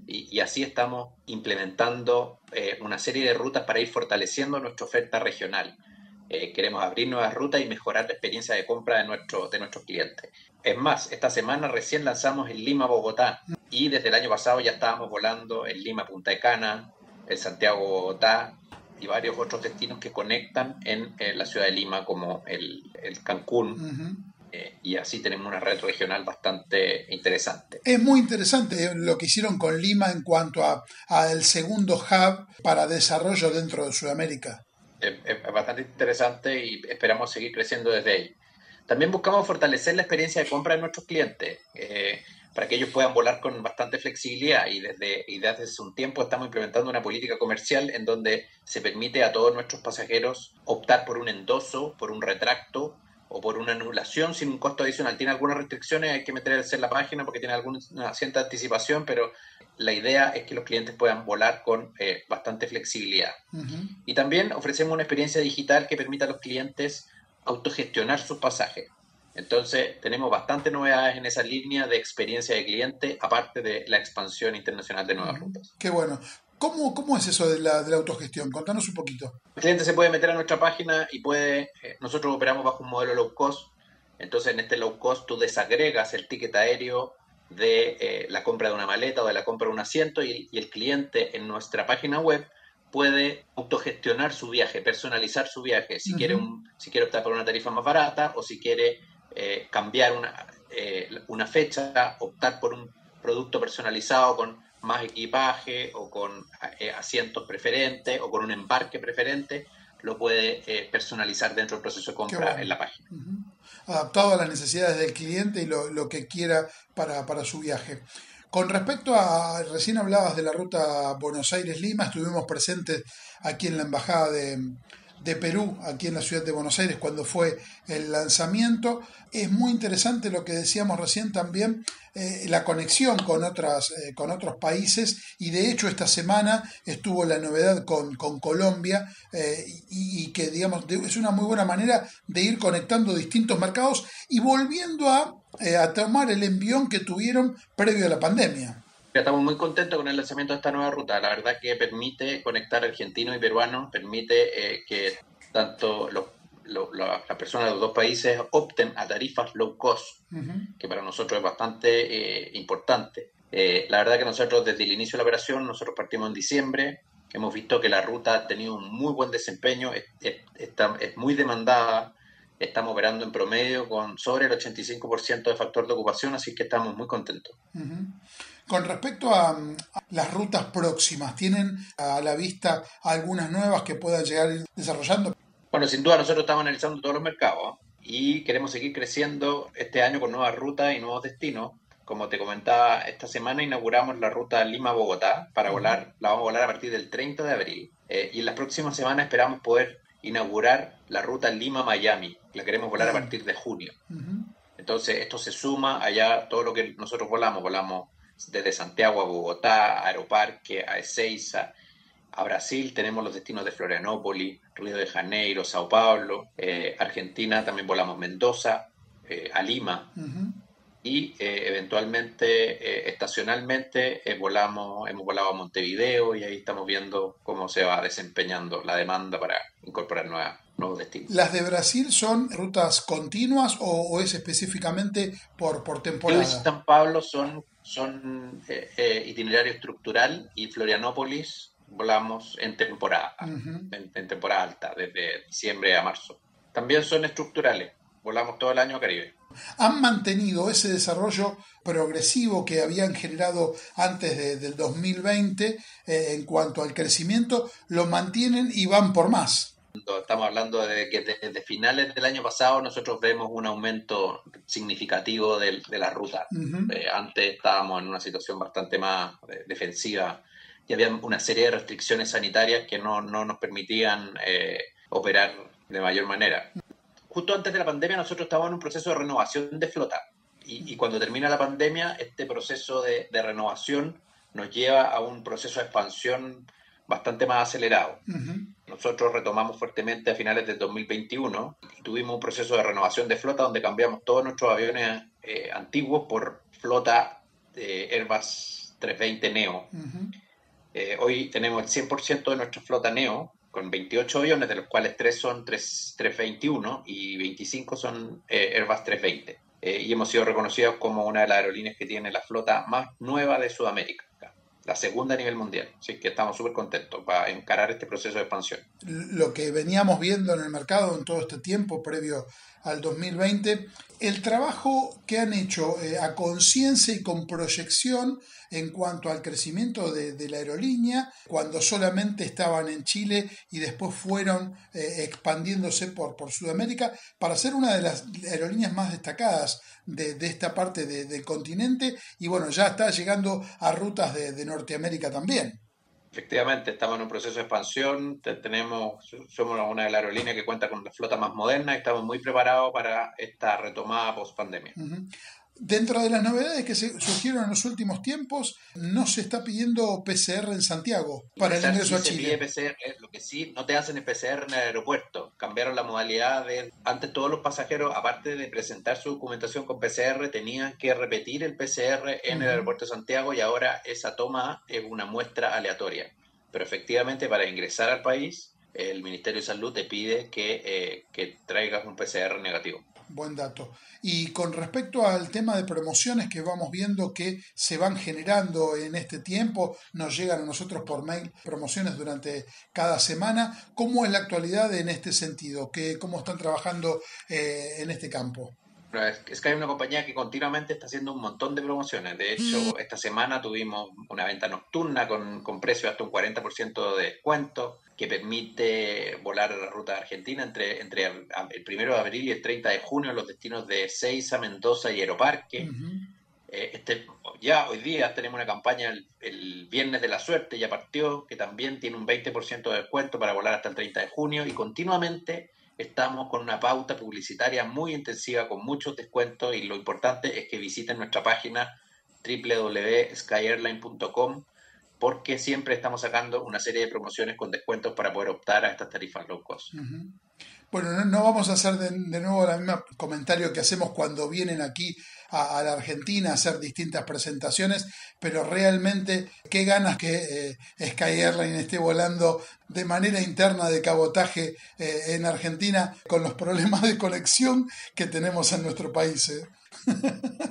G: y, así estamos implementando eh, una serie de rutas para ir fortaleciendo nuestra oferta regional. Eh, queremos abrir nuevas rutas y mejorar la experiencia de compra de, nuestro, de nuestros clientes. Es más, esta semana recién lanzamos el Lima Bogotá y desde el año pasado ya estábamos volando el Lima Punta de Cana, el Santiago Bogotá y varios otros destinos que conectan en, la ciudad de Lima como el, Cancún. Eh, y así tenemos una red regional bastante interesante.
A: Es muy interesante eh, lo que hicieron con Lima en cuanto a, a el segundo hub para desarrollo dentro de Sudamérica
G: es, bastante interesante y esperamos seguir creciendo desde ahí. También buscamos fortalecer la experiencia de compra de nuestros clientes eh, para que ellos puedan volar con bastante flexibilidad y desde, y desde hace un tiempo estamos implementando una política comercial en donde se permite a todos nuestros pasajeros optar por un endoso, por un retracto o por una anulación sin un costo adicional. Tiene algunas restricciones, hay que meterse en la página porque tiene alguna cierta anticipación, pero la idea es que los clientes puedan volar con eh, bastante flexibilidad. Y también ofrecemos una experiencia digital que permita a los clientes autogestionar sus pasajes. Entonces, tenemos bastantes novedades en esa línea de experiencia de cliente, aparte de la expansión internacional de nuevas rutas.
A: Qué bueno. ¿Cómo, ¿Cómo, es eso de la, de la, autogestión? Contanos un poquito.
G: El cliente se puede meter a nuestra página y puede, eh, nosotros operamos bajo un modelo low cost, entonces en este low cost tú desagregas el ticket aéreo de eh, la compra de una maleta o de la compra de un asiento y, el cliente en nuestra página web puede autogestionar su viaje, personalizar su viaje, si, quiere, un, si quiere optar por una tarifa más barata o si quiere eh, cambiar una, eh, una fecha, optar por un producto personalizado con más equipaje o con asientos preferentes o con un embarque preferente, lo puede personalizar dentro del proceso de compra en la página.
A: Adaptado a las necesidades del cliente y lo, que quiera para, su viaje. Con respecto a, recién hablabas de la ruta Buenos Aires-Lima, estuvimos presentes aquí en la Embajada de, de Perú aquí en la ciudad de Buenos Aires cuando fue el lanzamiento. Es muy interesante lo que decíamos recién también, eh, la conexión con, otras, eh, con otros países y de hecho esta semana estuvo la novedad con, Colombia eh, y, que digamos es una muy buena manera de ir conectando distintos mercados y volviendo a, a tomar el envión que tuvieron previo a la pandemia.
G: Estamos muy contentos con el lanzamiento de esta nueva ruta. La verdad que permite conectar argentinos y peruanos, permite eh, que tanto los, las personas de los dos países opten a tarifas low cost, que para nosotros es bastante eh, importante. Eh, la verdad que nosotros desde el inicio de la operación, nosotros partimos en diciembre, hemos visto que la ruta ha tenido un muy buen desempeño, es, está, es muy demandada, estamos operando en promedio con sobre el 85% de factor de ocupación, así que estamos muy contentos.
A: Con respecto a, las rutas próximas, ¿tienen a la vista algunas nuevas que puedan llegar desarrollando?
G: Bueno, sin duda nosotros estamos analizando todos los mercados y queremos seguir creciendo este año con nuevas rutas y nuevos destinos. Como te comentaba, esta semana inauguramos la ruta Lima-Bogotá para volar, la vamos a volar a partir del 30 de abril. Eh, y en las próximas semanas esperamos poder inaugurar la ruta Lima-Miami. La queremos volar a partir de junio. Entonces, esto se suma allá todo lo que nosotros volamos. Volamos desde Santiago a Bogotá, a Aeroparque, a Ezeiza, a Brasil. Tenemos los destinos de Florianópolis, Río de Janeiro, Sao Paulo, eh, Argentina también volamos Mendoza, eh, a Lima y eh, eventualmente, estacionalmente, volamos, hemos volado a Montevideo y ahí estamos viendo cómo se va desempeñando la demanda para incorporar nuevos destinos.
A: ¿Las de Brasil son rutas continuas o, es específicamente por, por temporada?
G: San Pablo son son eh, eh, itinerario estructural y Florianópolis volamos en temporada, en, temporada alta, desde diciembre a marzo. También son estructurales, volamos todo el año a Caribe.
A: ¿Han mantenido ese desarrollo progresivo que habían generado antes del 2020 eh, en cuanto al crecimiento? ¿Lo mantienen y van por más?
G: Estamos hablando de que desde finales del año pasado nosotros vemos un aumento significativo de, la ruta. Eh, antes estábamos en una situación bastante más eh, defensiva y había una serie de restricciones sanitarias que no, nos permitían eh, operar de mayor manera. Justo antes de la pandemia nosotros estábamos en un proceso de renovación de flota y, cuando termina la pandemia este proceso de, de, renovación nos lleva a un proceso de expansión bastante más acelerado. Nosotros retomamos fuertemente a finales del 2021 y tuvimos un proceso de renovación de flota donde cambiamos todos nuestros aviones eh, antiguos por flota de Airbus 320 Neo. Eh, hoy tenemos el 100% de nuestra flota Neo con 28 aviones, de los cuales 3 son 3, 321 y 25 son eh, Airbus 320. y hemos sido reconocidos como una de las aerolíneas que tiene la flota más nueva de Sudamérica la segunda a nivel mundial. Así que estamos súper contentos para encarar este proceso de expansión.
A: Lo que veníamos viendo en el mercado en todo este tiempo previo al 2020, el trabajo que han hecho eh, a conciencia y con proyección en cuanto al crecimiento de, la aerolínea, cuando solamente estaban en Chile y después fueron eh, expandiéndose por, por Sudamérica, para ser una de las aerolíneas más destacadas de, esta parte del continente y bueno, ya está llegando a rutas de Norteamérica también.
G: Efectivamente, estamos en un proceso de expansión, tenemos, somos una de las aerolíneas que cuenta con la flota más moderna y estamos muy preparados para esta retomada post pandemia.
A: Dentro de las novedades que se surgieron en los últimos tiempos, no se está pidiendo PCR en Santiago para el ingreso a Chile.
G: PCR, lo que sí, no te hacen el PCR en el aeropuerto. Cambiaron la modalidad de. Antes, todos los pasajeros, aparte de presentar su documentación con PCR, tenían que repetir el PCR en el aeropuerto de Santiago y ahora esa toma es una muestra aleatoria. Pero efectivamente, para ingresar al país, el Ministerio de Salud te pide que, eh, que traigas un PCR negativo
A: buen dato. Y con respecto al tema de promociones que vamos viendo que se van generando en este tiempo, nos llegan a nosotros por mail promociones durante cada semana. ¿Cómo es la actualidad en este sentido? ¿Qué, ¿Cómo están trabajando eh, en este campo?
G: Es que hay una compañía que continuamente está haciendo un montón de promociones. De hecho, mm. esta semana tuvimos una venta nocturna con, con precio hasta un 40% de descuento que permite volar a la ruta de Argentina entre, entre el primero de abril y el 30 de junio en los destinos de Seiza, Mendoza y Aeroparque. Eh, este, ya hoy día tenemos una campaña el, Viernes de la Suerte, ya partió, que también tiene un 20% de descuento para volar hasta el 30 de junio y continuamente estamos con una pauta publicitaria muy intensiva con muchos descuentos y lo importante es que visiten nuestra página www.skyairline.com porque siempre estamos sacando una serie de promociones con descuentos para poder optar a estas tarifas low cost.
A: Bueno, no, vamos a hacer de, nuevo el mismo comentario que hacemos cuando vienen aquí a, la Argentina a hacer distintas presentaciones, pero realmente qué ganas que eh, Sky Airline esté volando de manera interna de cabotaje eh, en Argentina con los problemas de conexión que tenemos en nuestro país. ¿eh?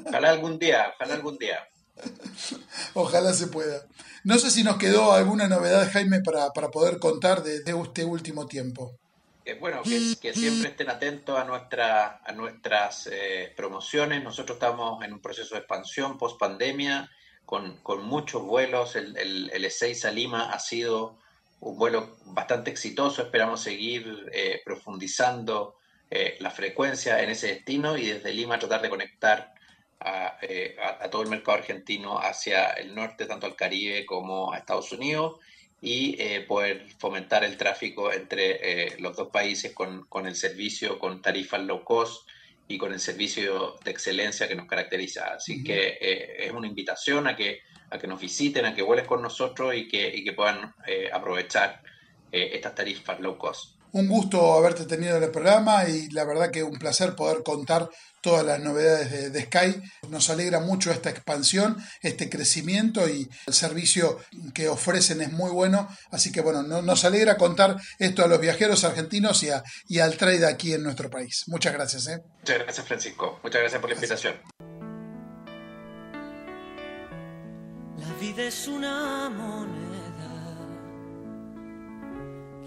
G: Ojalá algún día, ojalá algún día.
A: Ojalá se pueda. No sé si nos quedó alguna novedad, Jaime, para, poder contar de, de este último tiempo
G: bueno, que, siempre estén atentos a, nuestra, a nuestras eh, promociones. Nosotros estamos en un proceso de expansión post pandemia con, muchos vuelos. El, el, el E6 a Lima ha sido un vuelo bastante exitoso. Esperamos seguir eh, profundizando eh, la frecuencia en ese destino y desde Lima tratar de conectar a, a, todo el mercado argentino hacia el norte, tanto al Caribe como a Estados Unidos y eh, poder fomentar el tráfico entre eh, los dos países con, con, el servicio, con tarifas low cost y con el servicio de excelencia que nos caracteriza. Así que eh, es una invitación a que, a que nos visiten, a que vuelen con nosotros y que, y que puedan aprovechar estas tarifas low cost.
A: Un gusto haberte tenido en el programa y la verdad que un placer poder contar todas las novedades de, Sky. Nos alegra mucho esta expansión, este crecimiento y el servicio que ofrecen es muy bueno. Así que bueno, nos alegra contar esto a los viajeros argentinos y, y al trade aquí en nuestro país. Muchas gracias. ¿eh?
G: Muchas gracias Francisco. Muchas gracias por la invitación.
H: La vida es una moneda.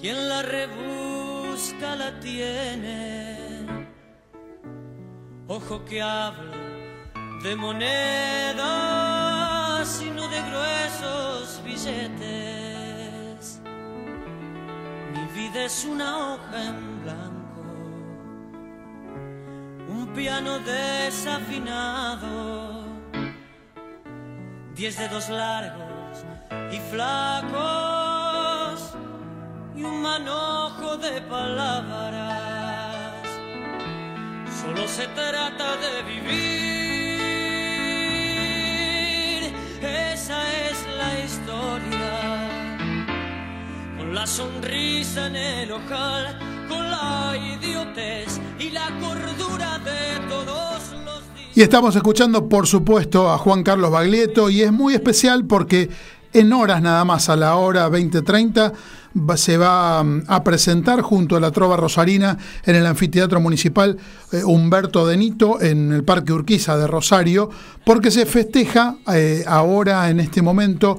H: Quien la rebusca la tiene Ojo que hablo de monedas y no de gruesos billetes. Mi vida es una hoja en blanco, un piano desafinado, diez dedos largos y flacos y un manojo de palabras Solo se trata de vivir. Esa es la historia. Con la sonrisa en el ojal, con la idiotez y la cordura de todos los días.
A: Y estamos escuchando, por supuesto, a Juan Carlos Baglietto y es muy especial porque en horas nada más, a la hora 20:30 se va mm, a presentar junto a la Trova Rosarina en el Anfiteatro Municipal eh, Humberto Denito en el Parque Urquiza de Rosario, porque se festeja eh, ahora en este momento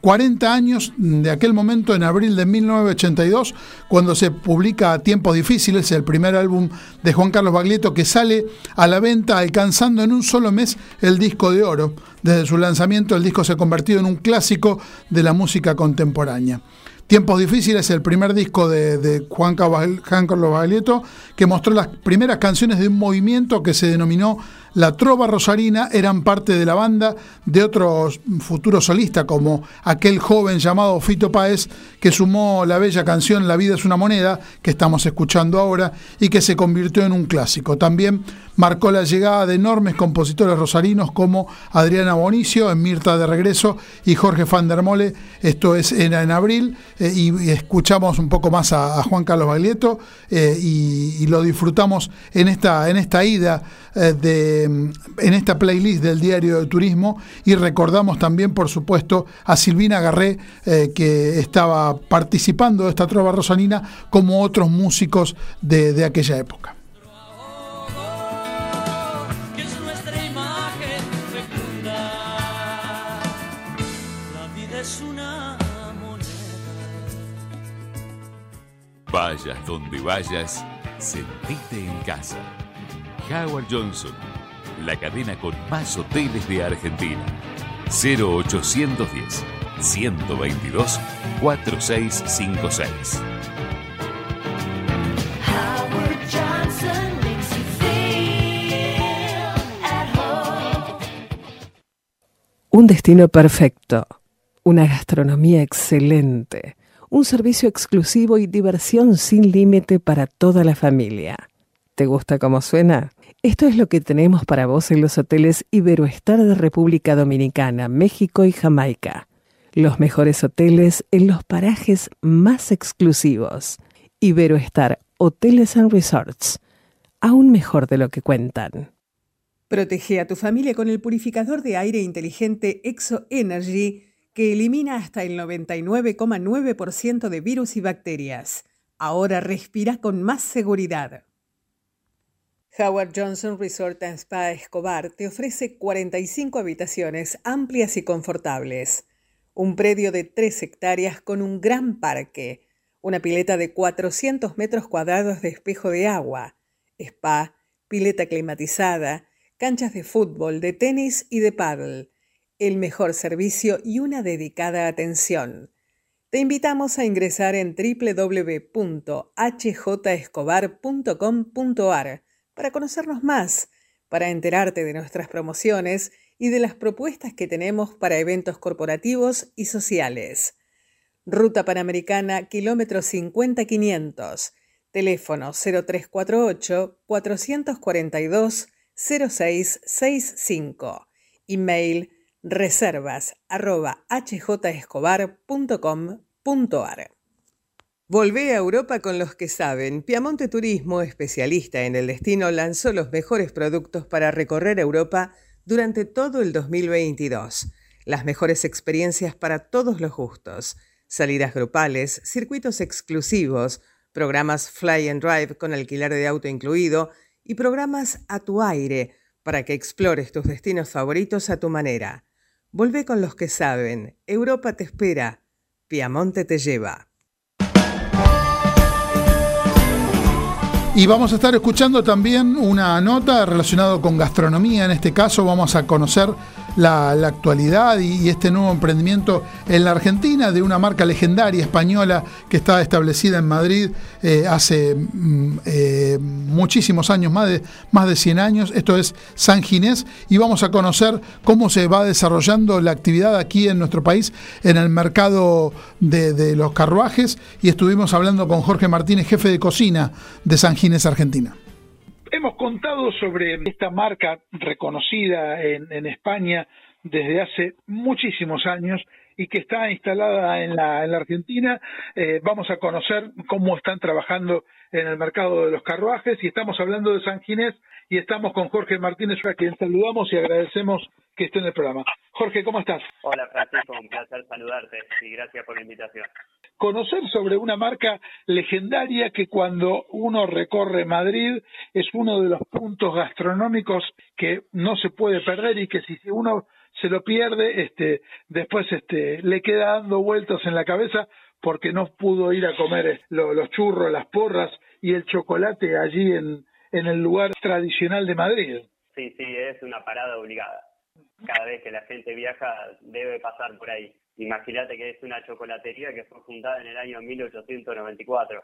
A: 40 eh, años de aquel momento en abril de 1982, cuando se publica Tiempos Difíciles, el primer álbum de Juan Carlos Baglietto que sale a la venta alcanzando en un solo mes el disco de oro. Desde su lanzamiento el disco se ha convertido en un clásico de la música contemporánea. Tiempos Difíciles, el primer disco de, Juan, Carlos Baglietto, que mostró las primeras canciones de un movimiento que se denominó La Trova Rosarina, eran parte de la banda de otros futuros solistas, como aquel joven llamado Fito Páez, que sumó la bella canción La vida es una moneda, que estamos escuchando ahora, y que se convirtió en un clásico. También marcó la llegada de enormes compositores rosarinos como Adriana Bonicio en Mirta de Regreso y Jorge van der Mole, esto es en, abril, eh, y, escuchamos un poco más a, Juan Carlos Baglietto eh, y, lo disfrutamos en esta, en esta ida de, en esta playlist del diario de turismo y recordamos también por supuesto a Silvina Garré que estaba participando de esta trova rosanina como otros músicos de aquella época.
I: Vayas donde vayas, sentite en casa. Howard Johnson, la cadena con más hoteles de Argentina. 0810 122 4656.
E: Un destino perfecto, una gastronomía excelente, un servicio exclusivo y diversión sin límite para toda la familia. ¿Te gusta cómo suena? Esto es lo que tenemos para vos en los hoteles Iberoestar de República Dominicana, México y Jamaica. Los mejores hoteles en los parajes más exclusivos. Iberoestar Hoteles and Resorts. Aún mejor de lo que cuentan. Protege a tu familia con el purificador de aire inteligente Exo Energy que elimina hasta el 99,9% de virus y bacterias. Ahora respira con más seguridad. Howard Johnson Resort and Spa Escobar te ofrece 45 habitaciones amplias y confortables, un predio de 3 hectáreas con un gran parque, una pileta de 400 metros cuadrados de espejo de agua, spa, pileta climatizada, canchas de fútbol, de tenis y de paddle, el mejor servicio y una dedicada atención. Te invitamos a ingresar en www.hjescobar.com.ar para conocernos más, para enterarte de nuestras promociones y de las propuestas que tenemos para eventos corporativos y sociales. Ruta Panamericana, kilómetro 50-500, teléfono 0348 442 0665, email reservas arroba hjescobar.com.ar. Volvé a Europa con los que saben. Piamonte Turismo, especialista en el destino, lanzó los mejores productos para recorrer Europa durante todo el 2022. Las mejores experiencias para todos los gustos. Salidas grupales, circuitos exclusivos, programas Fly and Drive con alquiler de auto incluido y programas a tu aire para que explores tus destinos favoritos a tu manera. Volvé con los que saben. Europa te espera. Piamonte te lleva.
A: Y vamos a estar escuchando también una nota relacionada con gastronomía. En este caso vamos a conocer la, actualidad y, este nuevo emprendimiento en la Argentina de una marca legendaria española que está establecida en Madrid eh, hace mm, eh, muchísimos años, más de, más de 100 años. Esto es San Ginés y vamos a conocer cómo se va desarrollando la actividad aquí en nuestro país en el mercado de, de los carruajes y estuvimos hablando con Jorge Martínez, jefe de cocina de San Ginés Argentina.
J: Hemos contado sobre esta marca reconocida en, España desde hace muchísimos años y que está instalada en la, Argentina. Eh, vamos a conocer cómo están trabajando en el mercado de los carruajes y estamos hablando de San Ginés y estamos con Jorge Martínez, a quien saludamos y agradecemos que esté en el programa. Jorge, ¿cómo estás?
K: Hola Francisco, un placer saludarte y gracias por la invitación
J: conocer sobre una marca legendaria que cuando uno recorre Madrid es uno de los puntos gastronómicos que no se puede perder y que si uno se lo pierde, este, después este, le queda dando vueltas en la cabeza porque no pudo ir a comer los churros, las porras y el chocolate allí en, en el lugar tradicional de Madrid.
K: Sí, sí, es una parada obligada. Cada vez que la gente viaja debe pasar por ahí. Imagínate que es una chocolatería que fue fundada en el año 1894.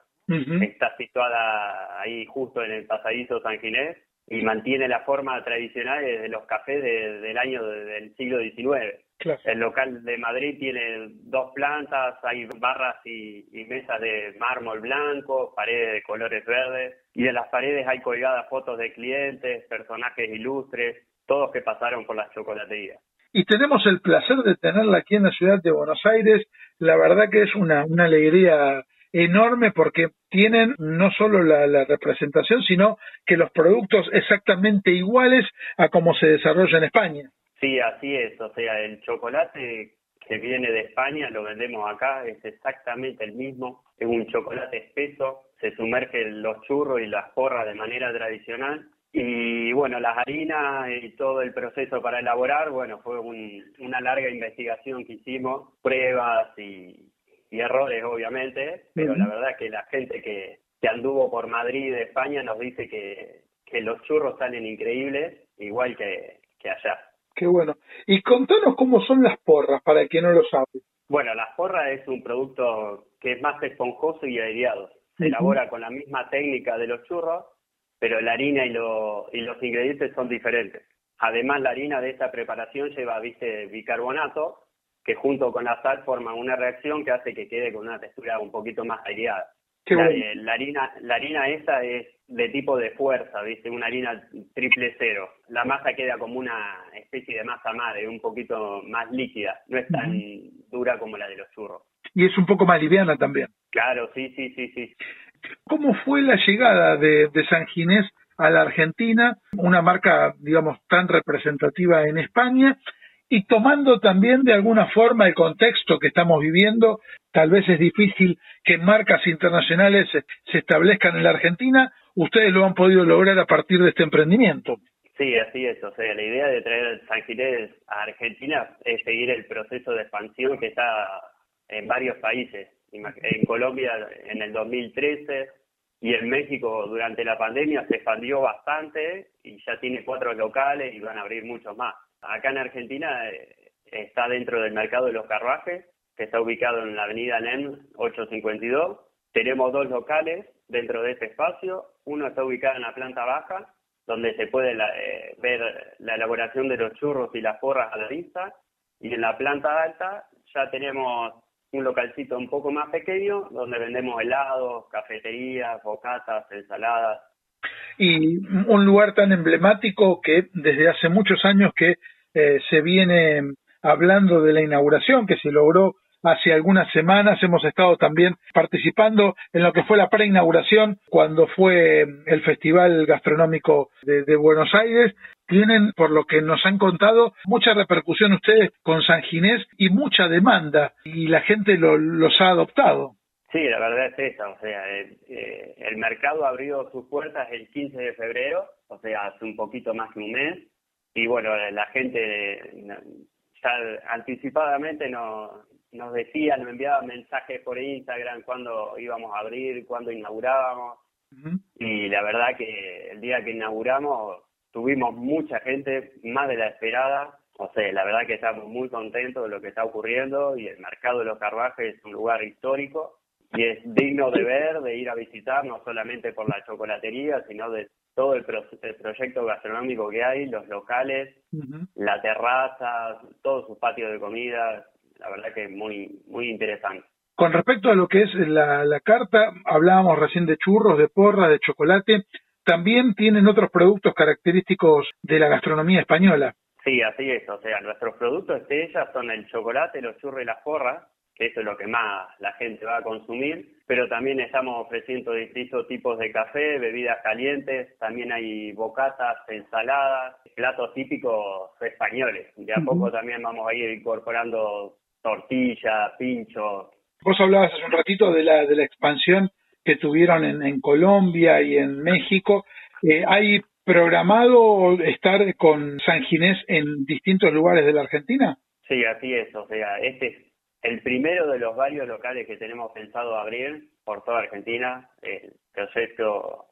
K: Está situada ahí justo en el pasadizo San Ginés y mantiene la forma tradicional de los cafés del año del siglo XIX. El local de Madrid tiene dos plantas, hay barras y, y, mesas de mármol blanco, paredes de colores verdes, y en las paredes hay colgadas fotos de clientes, personajes ilustres, todos que pasaron por las chocolaterías
J: y tenemos el placer de tenerla aquí en la ciudad de Buenos Aires. La verdad que es una, alegría enorme porque tienen no solo la, representación, sino que los productos exactamente iguales a como se desarrolla en España.
K: Sí, así es. O sea, el chocolate que viene de España lo vendemos acá, es exactamente el mismo. Es un chocolate espeso, se sumergen los churros y las porras de manera tradicional y bueno, las harinas y todo el proceso para elaborar, bueno, fue una larga investigación que hicimos, pruebas y, errores obviamente, pero la verdad es que la gente que, que anduvo por Madrid, España, nos dice que, que los churros salen increíbles, igual que, que allá.
J: Qué bueno. Y contanos cómo son las porras, para el que no lo sabe.
K: Bueno, las porras es un producto que es más esponjoso y aireado. Se elabora con la misma técnica de los churros, pero la harina y, y los ingredientes son diferentes. Además, la harina de esta preparación lleva, viste, bicarbonato, que junto con la sal forman una reacción que hace que quede con una textura un poquito más aireada. Eh, la, harina, la harina esa es de tipo de fuerza, ¿viste? Una harina triple cero. La masa queda como una especie de masa madre, un poquito más líquida. No es tan dura como la de los churros.
J: Y es un poco más liviana también.
K: Claro, sí, sí, sí, sí.
J: ¿Cómo fue la llegada de, San Ginés a la Argentina, una marca, digamos, tan representativa en España? y tomando también de alguna forma el contexto que estamos viviendo, tal vez es difícil que marcas internacionales se, establezcan en la Argentina, ustedes lo han podido lograr a partir de este emprendimiento.
K: Sí, así es. O sea, la idea de traer San Ginés a Argentina es seguir el proceso de expansión que está en varios países. En Colombia en el 2013 y en México durante la pandemia se expandió bastante y ya tiene cuatro locales y van a abrir muchos más. Acá en Argentina eh, está dentro del mercado de los carruajes, que está ubicado en la avenida NEM 852. Tenemos dos locales dentro de ese espacio. Uno está ubicado en la planta baja, donde se puede eh, ver la elaboración de los churros y las porras a la vista. Y en la planta alta ya tenemos un localcito un poco más pequeño, donde vendemos helados, cafeterías, bocatas, ensaladas,
J: y un lugar tan emblemático que desde hace muchos años que eh, se viene hablando de la inauguración que se logró hace algunas semanas hemos estado también participando en lo que fue la preinauguración cuando fue el Festival Gastronómico de, Buenos Aires. Tienen, por lo que nos han contado, mucha repercusión ustedes con San Ginés y mucha demanda y la gente los ha adoptado.
K: Sí, la verdad es esa, o sea, eh, el, mercado abrió sus puertas el 15 de febrero, o sea, hace un poquito más que un mes, y bueno, la gente ya anticipadamente nos, nos decía, nos enviaba mensajes por Instagram cuando íbamos a abrir, cuando inaugurábamos, y la verdad que el día que inauguramos tuvimos mucha gente, más de la esperada, o sea, la verdad que estamos muy contentos de lo que está ocurriendo y el mercado de los carruajes es un lugar histórico y es digno de ver, de ir a visitar, no solamente por la chocolatería, sino de todo el, proyecto gastronómico que hay, los locales, la terraza, todos sus patios de comida, la verdad que es muy, muy interesante.
J: Con respecto a lo que es la, la carta, hablábamos recién de churros, de porra, de chocolate, también tienen otros productos característicos de la gastronomía española.
K: Sí, así es, o sea, nuestros productos estrellas son el chocolate, los churros y las porras, eso es lo que más la gente va a consumir, pero también estamos ofreciendo distintos tipos de café, bebidas calientes, también hay bocatas, ensaladas, platos típicos españoles. De a poco también vamos a ir incorporando tortillas, pinchos.
J: Vos hablabas hace un ratito de la, de la expansión que tuvieron en, Colombia y en México. Eh, ¿Hay programado estar con San Ginés en distintos lugares de la Argentina?
K: Sí, así es. O sea, este es el primero de los varios locales que tenemos pensado abrir por toda Argentina. El proyecto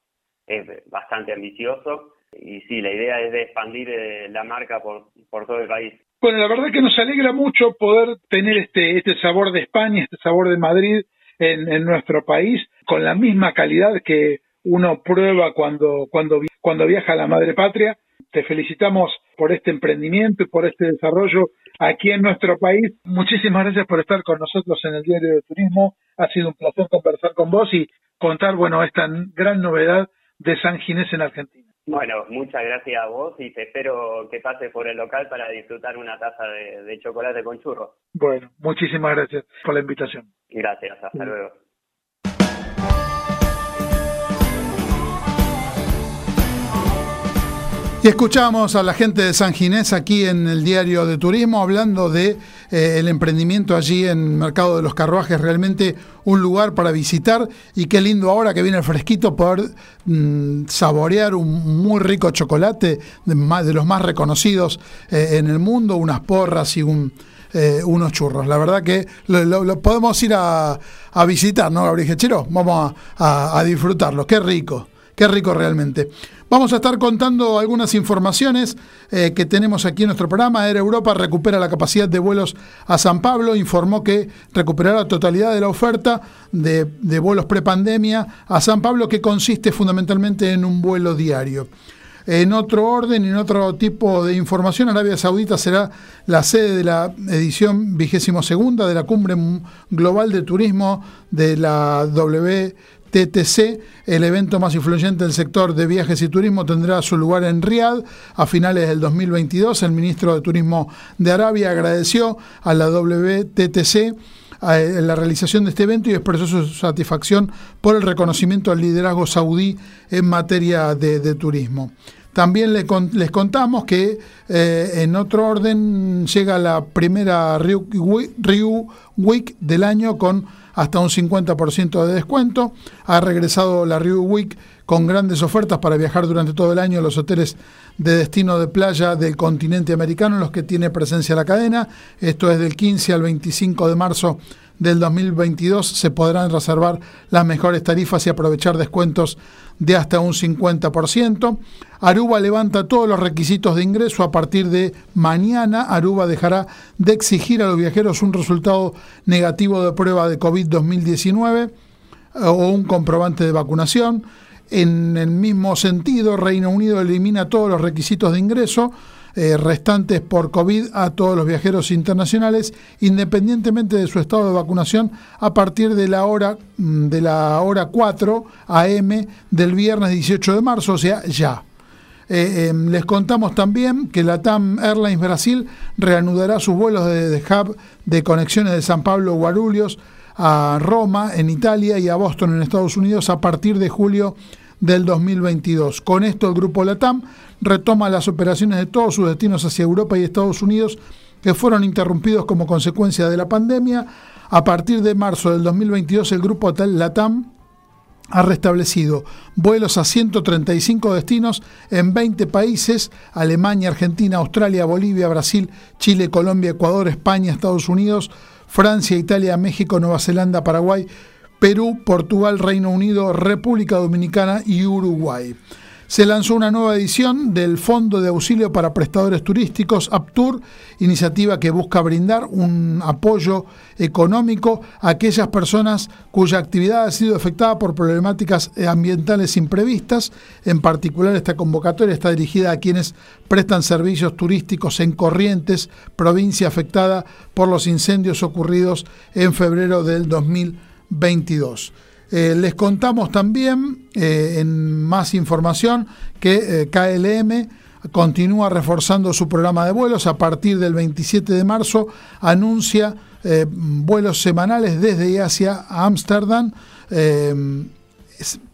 K: es bastante ambicioso y sí, la idea es de expandir eh, la marca por, por todo el país.
J: Bueno, la verdad que nos alegra mucho poder tener este, este sabor de España, este sabor de Madrid en, en nuestro país, con la misma calidad que uno prueba cuando, cuando, cuando viaja a la madre patria. Te felicitamos por este emprendimiento y por este desarrollo aquí en nuestro país. Muchísimas gracias por estar con nosotros en el Diario de Turismo. Ha sido un placer conversar con vos y contar, bueno, esta gran novedad de San Ginés en Argentina.
K: Bueno, muchas gracias a vos y te espero que pases por el local para disfrutar una taza de, chocolate con churros.
J: Bueno, muchísimas gracias por la invitación.
K: Gracias, hasta luego.
A: Escuchamos a la gente de San Ginés aquí en el diario de turismo hablando de eh, el emprendimiento allí en Mercado de los Carruajes, realmente un lugar para visitar y qué lindo ahora que viene el fresquito poder mm, saborear un muy rico chocolate de, los más reconocidos eh, en el mundo, unas porras y un, eh, unos churros. La verdad que lo, podemos ir a, visitar, ¿no, Gabriel Chero? Vamos a, a disfrutarlo. Qué rico, qué rico realmente. Vamos a estar contando algunas informaciones eh, que tenemos aquí en nuestro programa. Air Europa recupera la capacidad de vuelos a San Pablo, informó que recuperará la totalidad de la oferta de, de vuelos prepandemia a San Pablo, que consiste fundamentalmente en un vuelo diario. En otro orden en otro tipo de información, Arabia Saudita será la sede de la edición vigésimo segunda de la Cumbre Global de Turismo de la WTTC, el evento más influyente del sector de viajes y turismo, tendrá su lugar en Riad a finales del 2022. El ministro de Turismo de Arabia agradeció a la WTTC en la realización de este evento y expresó su satisfacción por el reconocimiento al liderazgo saudí en materia de, turismo. También les, contamos que eh, en otro orden llega la primera Ryu Week del año con hasta un 50% de descuento. Ha regresado la Ryu Week con grandes ofertas para viajar durante todo el año a los hoteles de destino de playa del continente americano en los que tiene presencia la cadena. Esto es del 15 al 25 de marzo del 2022. Se podrán reservar las mejores tarifas y aprovechar descuentos de hasta un 50%. Aruba levanta todos los requisitos de ingreso. A partir de mañana, Aruba dejará de exigir a los viajeros un resultado negativo de prueba de COVID-2019 o un comprobante de vacunación. En el mismo sentido, Reino Unido elimina todos los requisitos de ingreso eh, restantes por COVID a todos los viajeros internacionales, independientemente de su estado de vacunación, a partir de la hora, mm, de la hora 4 AM del viernes 18 de marzo, o sea, ya. Eh, em, les contamos también que la TAM Airlines Brasil reanudará sus vuelos de, hub de conexiones de San Pablo Guarulhos a Roma en Italia y a Boston en Estados Unidos a partir de julio del 2022. Con esto el grupo LATAM retoma las operaciones de todos sus destinos hacia Europa y Estados Unidos que fueron interrumpidos como consecuencia de la pandemia. A partir de marzo del 2022 el grupo LATAM ha restablecido vuelos a 135 destinos en 20 países, Alemania, Argentina, Australia, Bolivia, Brasil, Chile, Colombia, Ecuador, España, Estados Unidos, Francia, Italia, México, Nueva Zelanda, Paraguay, Perú, Portugal, Reino Unido, República Dominicana y Uruguay. Se lanzó una nueva edición del Fondo de Auxilio para Prestadores Turísticos, APTUR, iniciativa que busca brindar un apoyo económico a aquellas personas cuya actividad ha sido afectada por problemáticas ambientales imprevistas. En particular, esta convocatoria está dirigida a quienes prestan servicios turísticos en Corrientes, provincia afectada por los incendios ocurridos en febrero del 2022. Eh, les contamos también, eh, en más información, que eh, KLM continúa reforzando su programa de vuelos. A partir del 27 de marzo anuncia vuelos semanales desde y hacia Ámsterdam.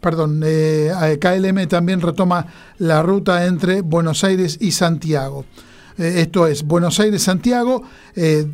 A: perdón, KLM también retoma la ruta entre Buenos Aires y Santiago. esto es Buenos Aires-Santiago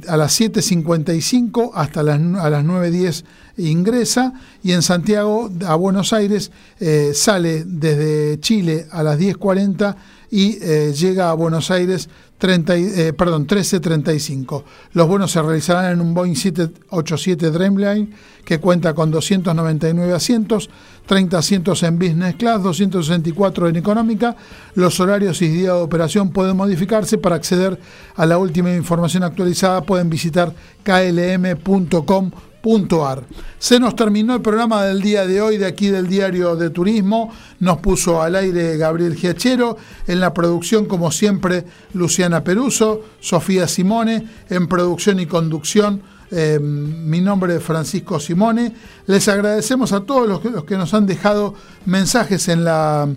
A: a las 7.55 hasta las, a las 9.10 ingresa y en Santiago a Buenos Aires eh, sale desde Chile a las 10.40 y eh, llega a Buenos Aires 30, eh, perdón, 13.35. Los vuelos se realizarán en un Boeing 787 Dreamline que cuenta con 299 asientos, 30 asientos en Business Class, 264 en Económica. Los horarios y día de operación pueden modificarse. Para acceder a la última información actualizada pueden visitar klm.com Punto Se nos terminó el programa del día de hoy de aquí del Diario de Turismo. Nos puso al aire Gabriel Giachero. En la producción, como siempre, Luciana Peruso, Sofía Simone. En producción y conducción, eh, mi nombre es Francisco Simone. Les agradecemos a todos los que nos han dejado mensajes en la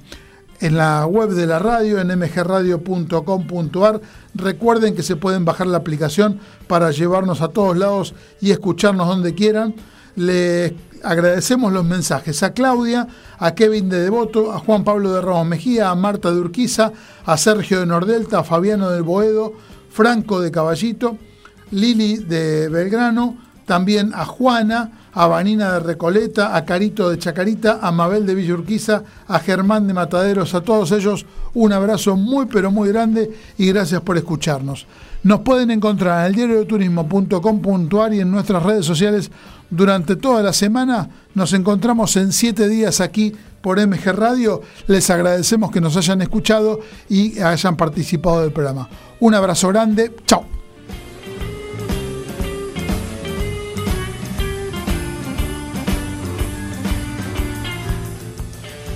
A: en la web de la radio, en mgradio.com.ar. Recuerden que se pueden bajar la aplicación para llevarnos a todos lados y escucharnos donde quieran. Les agradecemos los mensajes a Claudia, a Kevin de Devoto, a Juan Pablo de Ramos Mejía, a Marta de Urquiza, a Sergio de Nordelta, a Fabiano del Boedo, Franco de Caballito, Lili de Belgrano, también a Juana, a Vanina de Recoleta, a Carito de Chacarita, a Mabel de Villurquiza, a Germán de Mataderos, a todos ellos un abrazo muy pero muy grande y gracias por escucharnos. Nos pueden encontrar en el diario de turismo.com.ar y en nuestras redes sociales durante toda la semana. Nos encontramos en siete días aquí por MG Radio. Les agradecemos que nos hayan escuchado y hayan participado del programa. Un abrazo grande. Chao.